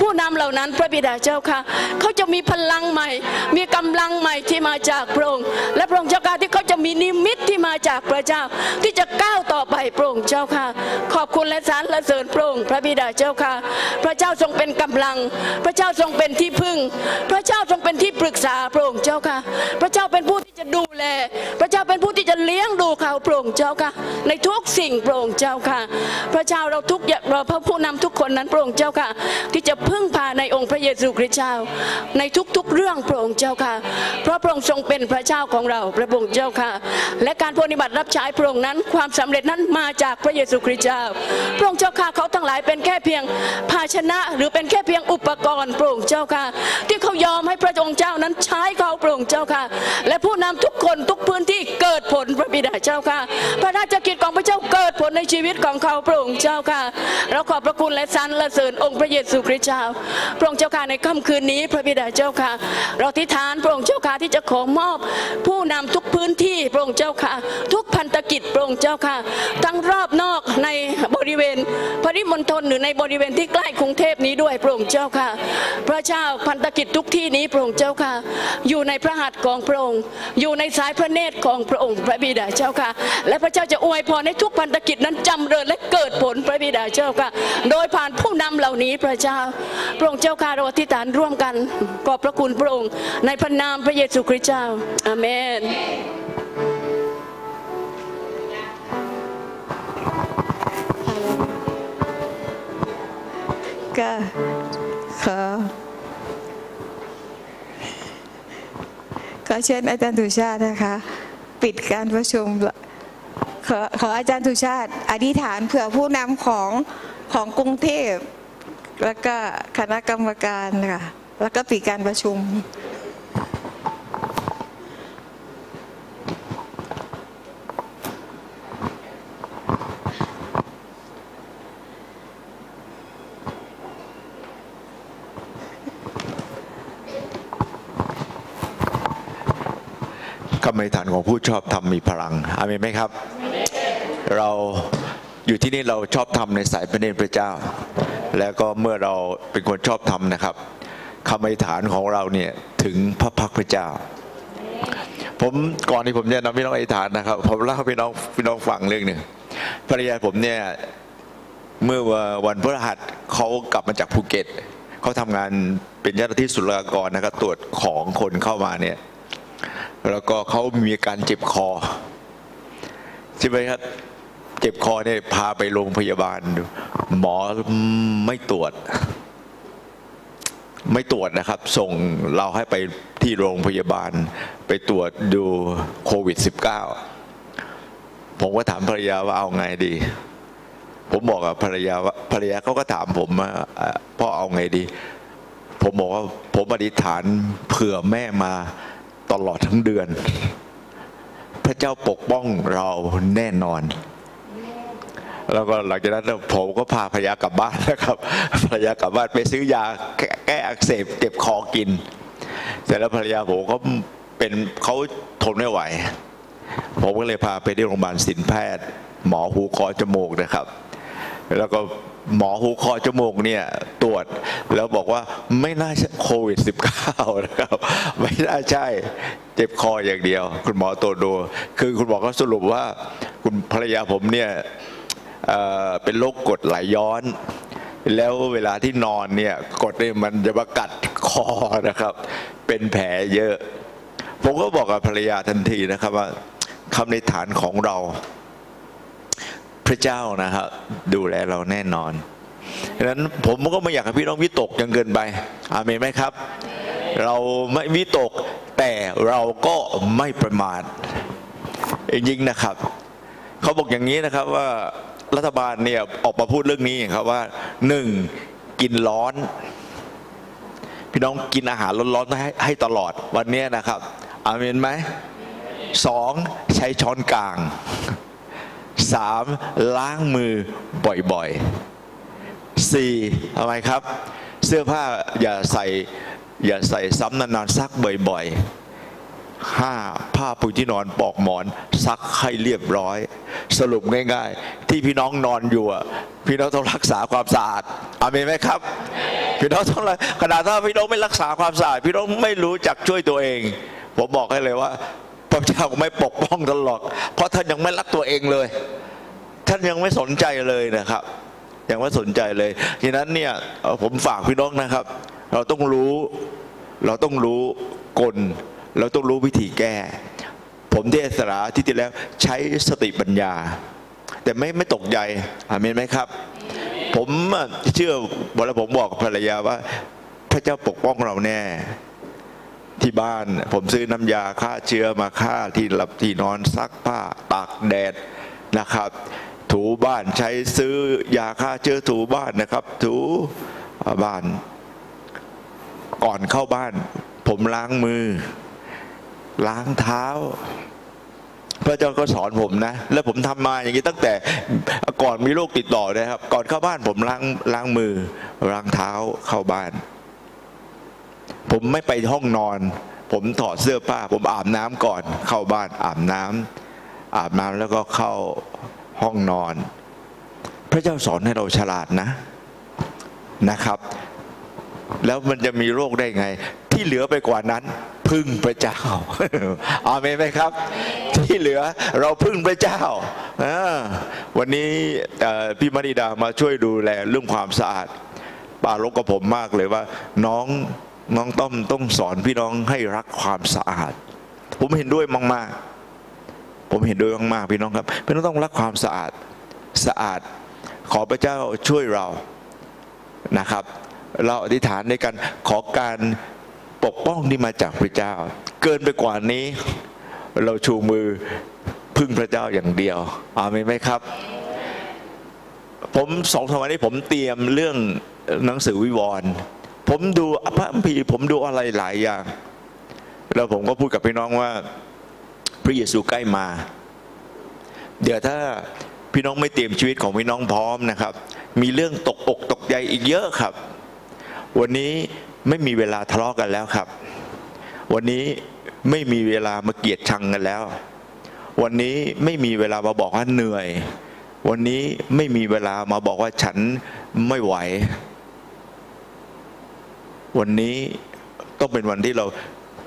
Speaker 11: ผู้นำเหล่านั้นพระบิดาเจ้าค่ะ เขาจะมีพลังใหม่ มีกำลังใหม่ที่มาจากพระองค์ และพระองค์เจ้าค่ะที่เขาจะมีนิมิตที่มาจากพระเจ้า ที่จะก้าวต่อไปพระองค์เจ้าค่ะ ขอบคุณและสรรเสริญพระองค์พระบิดาเจ้าค่ะ พระเจ้าทรงเป็นกำลัง พระเจ้าทรงเป็นที่พึ่ง พระเจ้าทรงเป็นที่ปรึกษาพระองค์เจ้าค่ะ พระเจ้าเป็นผู้ที่จะดูแล พระเจ้าเป็นผู้ที่จะเลี้ยงดูเขาพระองค์เจ้าค่ะ ในทุกสิ่งพระองค์เจ้าค่ะ พระเจ้าเราทุกอย่างเราพระผู้นำทุกคนนั้นพระองค์เจ้าค่ะ ที่จะพึ่งพาในองค์พระเยซูคริสต์เจ้า ในทุกๆเรื่องพระองค์เจ้าค่ะ เพราะพระองค์ทรงเป็นพระเจ้าของเราพระองค์เจ้าค่ะ และการปฏิบัติรับใช้พระองค์นั้นความสำเร็จนั้นมาจากพระเยซูคริสต์เจ้า พระองค์เจ้าค่ะเขาทั้งหลายเป็นแค่เพียงภาชนะหรือเป็นแค่เพียงอุปกรณ์พระองค์เจ้าค่ะ ที่เขายอมให้พระองค์เจ้านั้นใช้เขาพระองค์เจ้าค่ะ และผู้นำทุกคนทุกพื้นที่เกิดผลพระบิดาเจ้าค่ะ พระราชกิจของพระเจ้าเกิดผลในชีวิตของเขาพระองค์เจ้าค่ะ เราขอบพระคุณและสรรเสริญองค์พระเยซูคริสต์เจ้า พระองค์เจ้าค่ะในค่ำคืนนี้พระบิดาเจ้าค่ะ เราทิฐานพระองค์เจ้าค่ะที่จะขอมอบ ผู้นำทุกพื้นที่พระองค์เจ้าค่ะ ทุกพันธกิจพระองค์เจ้าค่ะ ทั้งรอบนอกในบริเวณปริมณฑลหรือในบริเวณที่ใกล้กรุงเทพนี้ด้วยพระองค์เจ้าค่ะพระเจ้าพันธกิจทุกที่นี้พระองค์เจ้าค่ะ อยู่ในพระหัตถ์ของพระองค์ อยู่ในสายพระเนตรของพระองค์พระบิดาเจ้าค่ะ และพระเจ้าจะอวยพรให้ทุกพันธกิจนั้นจำเริญและเกิดผลพระบิดาเจ้าค่ะ โดยผ่านผู้นำเหล่านี้พระเจ้า พระองค์เจ้าค่ะเราอธิษฐานร่วมกันขอบพระคุณพระองค์ ในพระนามพระเยซูคริสต์เจ้าอาเมน
Speaker 6: ก็ขอ ก็เชิญอาจารย์สุชาตินะคะ ปิดการประชุมขอขออาจารย์สุชาติ อธิษฐานเผื่อผู้นำของของกรุงเทพ แล้วก็คณะกรรมการค่ะแล้วก็ปิดการประชุม
Speaker 12: คำอธิษฐานของผู้ชอบธรรมมีพลังอาเมนไหมครับ เราอยู่ที่นี่เราชอบธรรมในสายพระเนตรพระเจ้า แล้วก็เมื่อเราเป็นคนชอบธรรมนะครับคำอธิษฐานของเราเนี่ยถึงพระพักตร์พระเจ้า ผมก่อนที่ผมจะนำพี่น้องอธิษฐานนะครับ ผมเล่าให้พี่น้องพี่น้องฟังเรื่องหนึ่งภรรยาผมเนี่ยเมื่อวันพฤหัสเขากลับมาจากภูเก็ตเขาทำงานเป็นเจ้าหน้าที่ศุลกากรนะครับตรวจของคนเข้ามาเนี่ย แล้วก็เขามีอาการเจ็บคอใช่ไหมครับเจ็บคอเนี่ยพาไปโรงพยาบาล หมอไม่ตรวจ ไม่ตรวจนะครับ ส่งเราให้ไปที่โรงพยาบาล ไปตรวจดูโควิด -19 ผมก็ถามภรรยาว่าเอาไงดี ผมบอกกับภรรยาว่าภรรยาเขาก็ถามผมว่าพ่อเอาไงดี ผมบอกว่าผมอธิษฐานเผื่อแม่มา ตลอดทั้งเดือน พระเจ้าปกป้องเราแน่นอน แล้วก็หลังจากนั้นผมก็พาภรรยากลับบ้านนะครับภรรยากลับบ้านไปซื้อยาแก้แก้อักเสบเจ็บคอกิน เสร็จแล้วภรรยาผมก็เป็นเขาทนไม่ไหว ผมก็เลยพาไปที่โรงพยาบาลศิลแพทย์ หมอหูคอจมูกนะครับ แล้วก็ หมอหูคอจมูกเนี่ยตรวจแล้วบอกว่าไม่น่าใช่โควิด -19 นะครับ ไม่น่าใช่เจ็บคออย่างเดียว คุณหมอตรวจดู คือคุณหมอก็สรุปว่า คุณภรรยาผมเนี่ยเเป็นโรคกดไหลย้อน แล้วเวลาที่นอนเนี่ยกดเนี่ยมันจะมากัดคอนะครับ เป็นแผลเยอะ ผมก็บอกกับภรรยาทันทีนะครับว่าคำในฐานของเรา พระเจ้านะครับดูแลเราแน่นอนดังนั้นผมก็ไม่อยากให้พี่น้องวิตกจนเกินไป อาเมนไหมครับ เราไม่วิตกแต่เราก็ไม่ประมาทจริงๆนะครับเขาบอกอย่างนี้นะครับว่ารัฐบาลเนี่ยออกมาพูดเรื่องนี้ครับว่าหนึ่งกินร้อน พี่น้องกินอาหารร้อนๆให้ให้ตลอดวันนี้นะครับอาเมนไหมสองใช้ช้อนกลาง สามล้างมือบ่อยๆสี่ทำไมครับ เสื้อผ้าอย่าใส่อย่าใส่ซ้ำนานๆซักบ่อยๆห้าผ้าปูที่นอนปลอกหมอนซักให้เรียบร้อย สรุปง่ายๆ ที่พี่น้องนอนอยู่พี่น้องต้องรักษาความสะอาดอาเมนไหมครับ พี่น้องต้องรักขนาดถ้าพี่น้องไม่รักษาความสะอาด พี่น้องไม่รู้จักช่วยตัวเอง ผมบอกให้เลยว่า พระเจ้าไม่ปกป้องท่านหรอกเพราะท่านยังไม่รักตัวเองเลย ท่านยังไม่สนใจเลยนะครับ ยังไม่สนใจเลยฉะนั้นเนี่ยผมฝากพี่น้องนะครับ เราต้องรู้ เราต้องรู้กล เราต้องรู้วิธีแก้ ผมเทศนาที่ที่แล้วใช้สติปัญญา แต่ไม่ไม่ตกใจอามนไหมครับ ผมเชื่อเวลาผมบอกภรรยาว่า พระเจ้าปกป้องเราแน่ ที่บ้าน ผมซื้อน้ำยาฆ่าเชื้อมาฆ่าที่หลับที่นอนซักผ้าตากแดดนะครับ ถูบ้านใช้ซื้อยาฆ่าเชื้อถูบ้านนะครับ ถูบ้าน ก่อนเข้าบ้าน ผมล้างมือ ล้างเท้าพระเจ้าก็สอนผมนะ แล้วผมทำมาอย่างนี้ตั้งแต่ก่อนมีโรคติดต่อนะครับ ก่อนเข้าบ้านผมล้างล้างมือล้างเท้าเข้าบ้าน ผมไม่ไปห้องนอน ผมถอดเสื้อผ้า ผมอาบน้ำก่อน เข้าบ้านอาบน้ำอาบน้ำแล้วก็เข้าห้องนอน พระเจ้าสอนให้เราฉลาดนะนะครับ แล้วมันจะมีโรคได้ไง ที่เหลือไปกว่านั้น พึ่งพระเจ้าอาเมนไหมครับ ที่เหลือเราพึ่งพระเจ้าอ่าวันนี้เอ่อพี่มณิดามาช่วยดูแลเรื่องความสะอาดปาลกกับผมมากเลยว่า น้อง น้องต้อมต้องสอนพี่น้องให้รักความสะอาด ผมเห็นด้วยมากๆ ผมเห็นด้วยมากๆพี่น้องครับพี่น้องต้องรักความสะอาดสะอาด ขอพระเจ้าช่วยเรานะครับ เราอธิษฐานในการขอการปกป้องที่มาจากพระเจ้า เกินไปกว่านี้ เราชูมือพึ่งพระเจ้าอย่างเดียวอาเมนไหมครับ ผมสองสามวันนี้ผมเตรียมเรื่องหนังสือวิวรณ์ ผมดูพระพีผมดูอะไรหลายอย่าง แล้วผมก็พูดกับพี่น้องว่า พระเยซูใกล้มา เดี๋ยวถ้าพี่น้องไม่เตรียมชีวิตของพี่น้องพร้อมนะครับ มีเรื่องตกอกตกใจอีกเยอะครับ วันนี้ไม่มีเวลาทะเลาะกันแล้วครับ วันนี้ไม่มีเวลามาเกลียดชังกันแล้ว วันนี้ไม่มีเวลามาบอกว่าเหนื่อย วันนี้ไม่มีเวลามาบอกว่าฉันไม่ไหว วันนี้ต้องเป็นวันที่เรา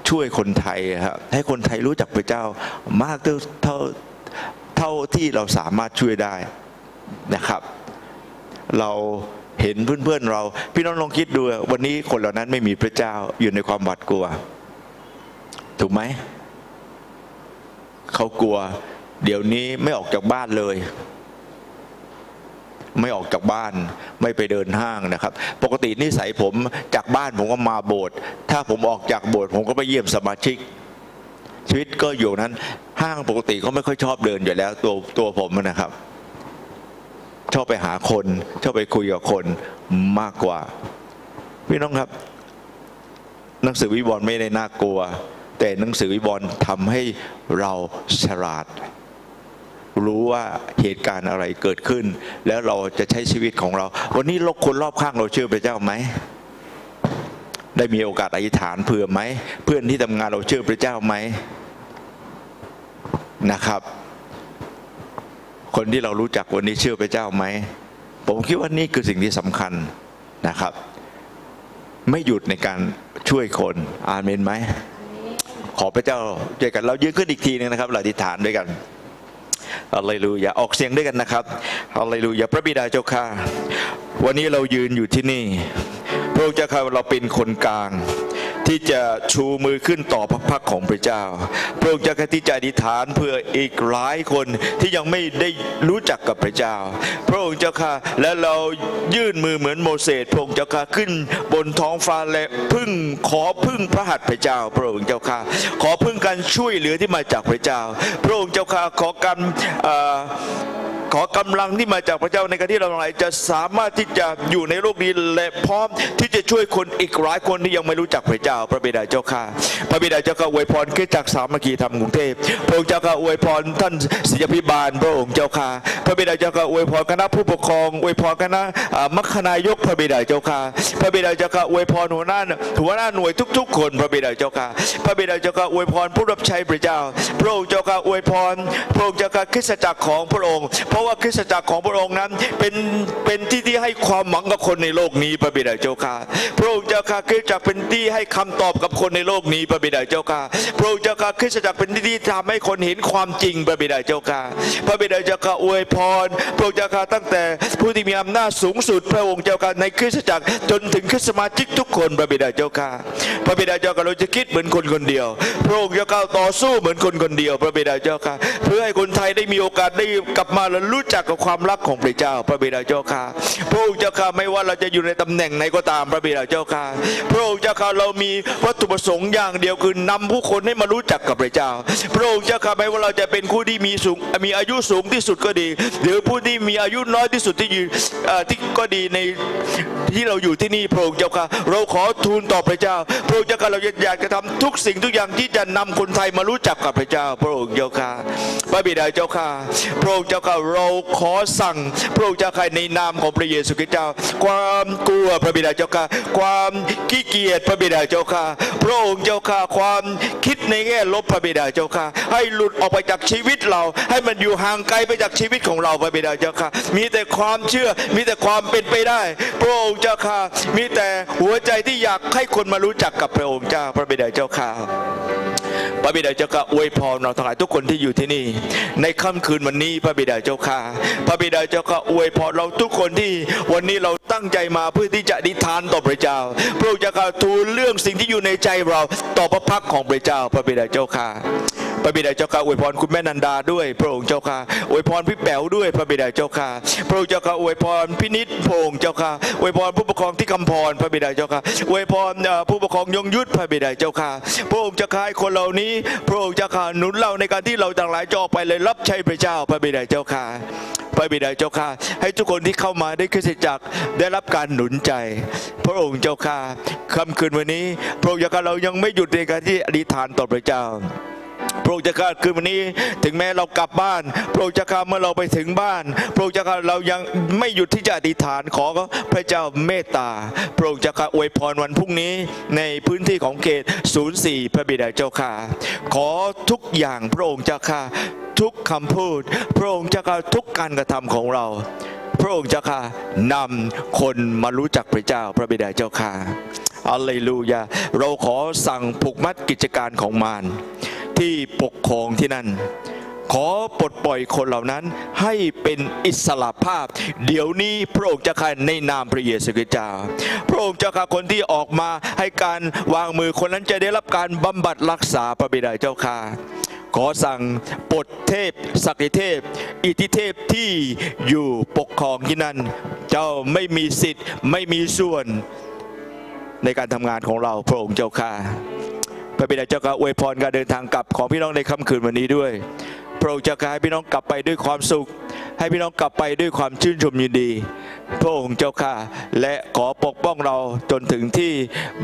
Speaker 12: ช่วยคนไทยครับให้คนไทยรู้จักพระเจ้ามากเท่าเท่าที่เราสามารถช่วยได้นะครับ เราเห็นเพื่อนๆเรา พี่น้องลองคิดดูวันนี้คนเหล่านั้นไม่มีพระเจ้าอยู่ในความหวาดกลัว ถูกไหมเขากลัว เดี๋ยวนี้ไม่ออกจากบ้านเลย ไม่ออกจากบ้านไม่ไปเดินห้างนะครับ ปกตินิสัยผมจากบ้านผมก็มาโบสถ์ถ้าผมออกจากโบสถ์ผมก็ไปเยี่ยมสมาชิก ชีวิตก็อยู่นั้น ห้างปกติก็ไม่ค่อยชอบเดินอยู่แล้วตัวตัวผมนะครับ ชอบไปหาคนชอบไปคุยกับคนมากกว่า พี่น้องครับ หนังสือวิวรณ์ไม่ได้น่ากลัว แต่หนังสือวิวรณ์ทำให้เราฉลาด รู้ว่าเหตุการณ์อะไรเกิดขึ้น แล้วเราจะใช้ชีวิตของเรา วันนี้โลกคนรอบข้างเราเชื่อพระเจ้าไหมได้มีโอกาสอธิษฐานเผื่อไหม เพื่อนที่ทำงานเราเชื่อพระเจ้าไหมนะครับ คนที่เรารู้จักวันนี้เชื่อพระเจ้าไหม ผมคิดว่านี่คือสิ่งที่สำคัญนะครับ ไม่หยุดในการช่วยคนอาเมนไหมขอพระเจ้าช่วยกันเรายืนขึ้นอีกทีหนึงนะครับเราอธิษฐานด้วยกัน ฮาเลลูยาออกเสียงด้วยกันนะครับฮาเลลูยาพระบิดาเจ้าข้าวันนี้เรายืนอยู่ที่นี่ พระองค์เจ้าข้าเราเป็นคนกลาง ที่จะชูมือขึ้นต่อพระพักของพระเจ้า พระองค์จ้าข้าที่จะอธิษฐานเพื่ออีกหลายคนที่ยังไม่ได้รู้จักกับพระเจ้า พระองค์เจ้าข้าและเรายื่นมือเหมือนโมเสสพระองค์เจ้าข้าขึ้นบนท้องฟ้าและพึ่งขอพึ่งพระหัตถ์พระเจ้า พระองค์เจ้าข้าขอพึ่งการช่วยเหลือที่มาจากพระเจ้า พระองค์เจ้าข้าขอการ ขอกำลังที่มาจากพระเจ้าในการที่เราหลายจะสามารถที่จะอยู่ในโลกนี้และพร้อมที่จะช่วยคนอีกหลายคนที่ยังไม่รู้จักพระเจ้า พระบิดาเจ้าข้าพระบิดาเจ้าข้าอวยพรขึ้นจากสามัคคีธรรมกรุงเทพพระองค์เจ้าข้าอวยพรท่านศิษยพิบาลพระองค์เจ้าข้าพระบิดาเจ้าข้าอวยพรคณะผู้ปกครองอวยพรคณะมัคคณายกพระบิดาเจ้าข้าพระบิดาเจ้าข้าอวยพรหัวหน้าหัวหน้าหน่วยทุก ๆ คนพระบิดาเจ้าข้าพระบิดาเจ้าข้าอวยพรผู้รับใช้พระเจ้า พระองค์เจ้าข้าอวยพรพระองค์เจ้าข้าคริสตจักรของพระองค์ราะว่าคริสตจักรของพระองค์นั้นเป็นเป็นที่ที่ให้ความหวังกับคนในโลกนี้พระบิดาเจ้าข้าพระองค์เจ้าข้าคริสตจักรเป็นที่ให้คำตอบกับคนในโลกนี้พระบิดาเจ้าข้าพระองค์เจ้าข้าคริสตจักรเป็นที่ที่ทำให้คนเห็นความจริงพระบิดาเจ้าข้าพระบิดาเจ้าข้าอวยพรพระองค์เจ้าข้าตั้งแต่ผู้ที่มีอำนาจสูงสุดพระองค์เจ้าข้าในคริสตจักรจนถึงคริสตสมาชิกทุกคนพระบิดาเจ้าข้าพระบิดาเจ้าข้าเราจะคิดเหมือนคนคนเดียว พระองค์เจ้าข้าต่อสู้เหมือนคนคนเดียว พระบิดาเจ้าข้าเพื่อให้คนไทยได้มีโอกาสได้กลับมาและรู้จักกับความรักของพระเจ้า พระบิดาเจ้าข้าพระองค์เจ้าข้าไม่ว่าเราจะอยู่ในตำแหน่งไหนก็ตามพระบิดาเจ้าข้าพระองค์เจ้าข้าเรามีวัตถุประสงค์อย่างเดียวคือนำผู้คนให้มารู้จักกับพระเจ้า พระองค์เจ้าข้าไม่ว่าเราจะเป็นผู้ที่มีสูงมีอายุสูงที่สุดก็ดี หรือผู้ที่มีอายุน้อยที่สุดที่อยู่ที่ก็ดีในที่เราอยู่ที่นี่พระองค์เจ้าข้าเราขอทูลต่อพระเจ้า พระองค์เจ้าข้าเราอยากจะทำทุกสิ่งทุกอย่างที่จะนำคนไทยมารู้จักกับพระเจ้า พระองค์เจ้าข้าพระบิดาเจ้าข้าพระองค์เจ้าข้าเราขอสั่งพระองค์เจ้าข้าในนามของพระเยซูคริสต์เจ้า ความกลัวพระบิดาเจ้าข้าความขี้เกียจพระบิดาเจ้าข้าพระองค์เจ้าข้าความคิดในแง่ลบพระบิดาเจ้าข้าให้หลุดออกไปจากชีวิตเรา ให้มันอยู่ห่างไกลไปจากชีวิตของเราพระบิดาเจ้าข้ามีแต่ความเชื่อมีแต่ความเป็นไปได้ พระองค์เจ้าข้ามีแต่หัวใจที่อยากให้คนมารู้จักกับพระองค์เจ้าพระบิดาเจ้าข้า พระบิดาเจ้าข้าอวยพรเราทั้งหลายทุกคนที่อยู่ที่นี่ ในค่ำคืนวันนี้พระบิดาเจ้าข้าพระบิดาเจ้าข้าอวยพรเราทุกคนที่วันนี้เราตั้งใจมาเพื่อที่จะดิษฐานต่อพระเจ้าพระองค์เจ้าข้าทูลเรื่องสิ่งที่อยู่ในใจเราต่อพระพักของพระเจ้า พระบิดาเจ้าข้า พระบิดาเจ้าข้าอวยพรคุณแม่นันดาด้วย พระองค์เจ้าข้าอวยพรพี่แป๋วด้วย พระบิดาเจ้าข้าพระองค์เจ้าข้าอวยพรพี่นิดพระองค์เจ้าข้าอวยพรผู้ปกครองที่คำพรพระบิดาเจ้าข้าอวยพรผู้ปกครองยงยุทธพระบิดาเจ้าข้าพระองค์เจ้าข้าให้คนเหล่านี้ พระองค์เจ้าข้าหนุนเราในการที่เราต่างหลายจอไปเลยรับใช้พระเจ้า พระบิดาเจ้าข้าพระบิดาเจ้าข้าให้ทุกคนที่เข้ามาได้คริสตจักได้รับการหนุนใจ พระองค์เจ้าข้าค่ำคืนวันนี้ พระองค์เจ้าข้าเรายังไม่หยุดในการที่อธิษฐานต่อพระเจ้า พระองค์เจ้าข้าคืนวันนี้ ถึงแม้เรากลับบ้านพระองค์เจ้าข้าเมื่อเราไปถึงบ้าน พระองค์เจ้าข้าเรายังไม่หยุดที่จะอธิษฐานขอพระเจ้าเมตตาพระองค์เจ้าข้าอวยพรวันพรุ่งนี้ในพื้นที่ของเขต 04 พระบิดาเจ้าข้าขอทุกอย่างพระองค์เจ้าข้าทุกคำพูด พระองค์เจ้าข้าทุกการกระทำของเราพระองค์เจ้าข้านำคนมารู้จักพระเจ้าพระบิดาเจ้าข้าอัลเลลูยา เราขอสั่งผูกมัดกิจการของมาร ที่ปกครองที่นั่น ขอปลดปล่อยคนเหล่านั้นให้เป็นอิสระภาพ เดี๋ยวนี้พระองค์เจะข้าในนามพระเยซูคริสต์เจ้า พระองค์เจ้าข้าคนที่ออกมาให้การวางมือคนนั้นจะได้รับการบำบัดรักษาพระบิดาเจ้าข้าขอสั่งปลดเทพศักดิเทพ อิทธิเทพที่อยู่ปกครองที่นั่น เจ้าไม่มีสิทธิ์ไม่มีส่วนในการทำงานของเราพระองค์เจ้าข้า พระบิดาเจ้าข้าอวยพรการเดินทางกลับของพี่น้องในค่ำคืนวันนี้ด้วยพระองค์จะให้พี่น้องกลับไปด้วยความสุข ให้พี่น้องกลับไปด้วยความชื่นชมยินดี พระองค์เจ้าข้าและขอปกป้องเราจนถึงที่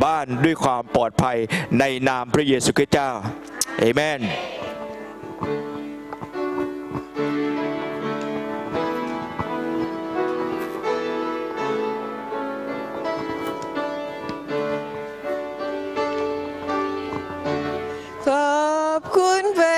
Speaker 12: บ้านด้วยความปลอดภัยในนามพระเยซูคริสต์เจ้าเอเมน
Speaker 6: อบคุณพร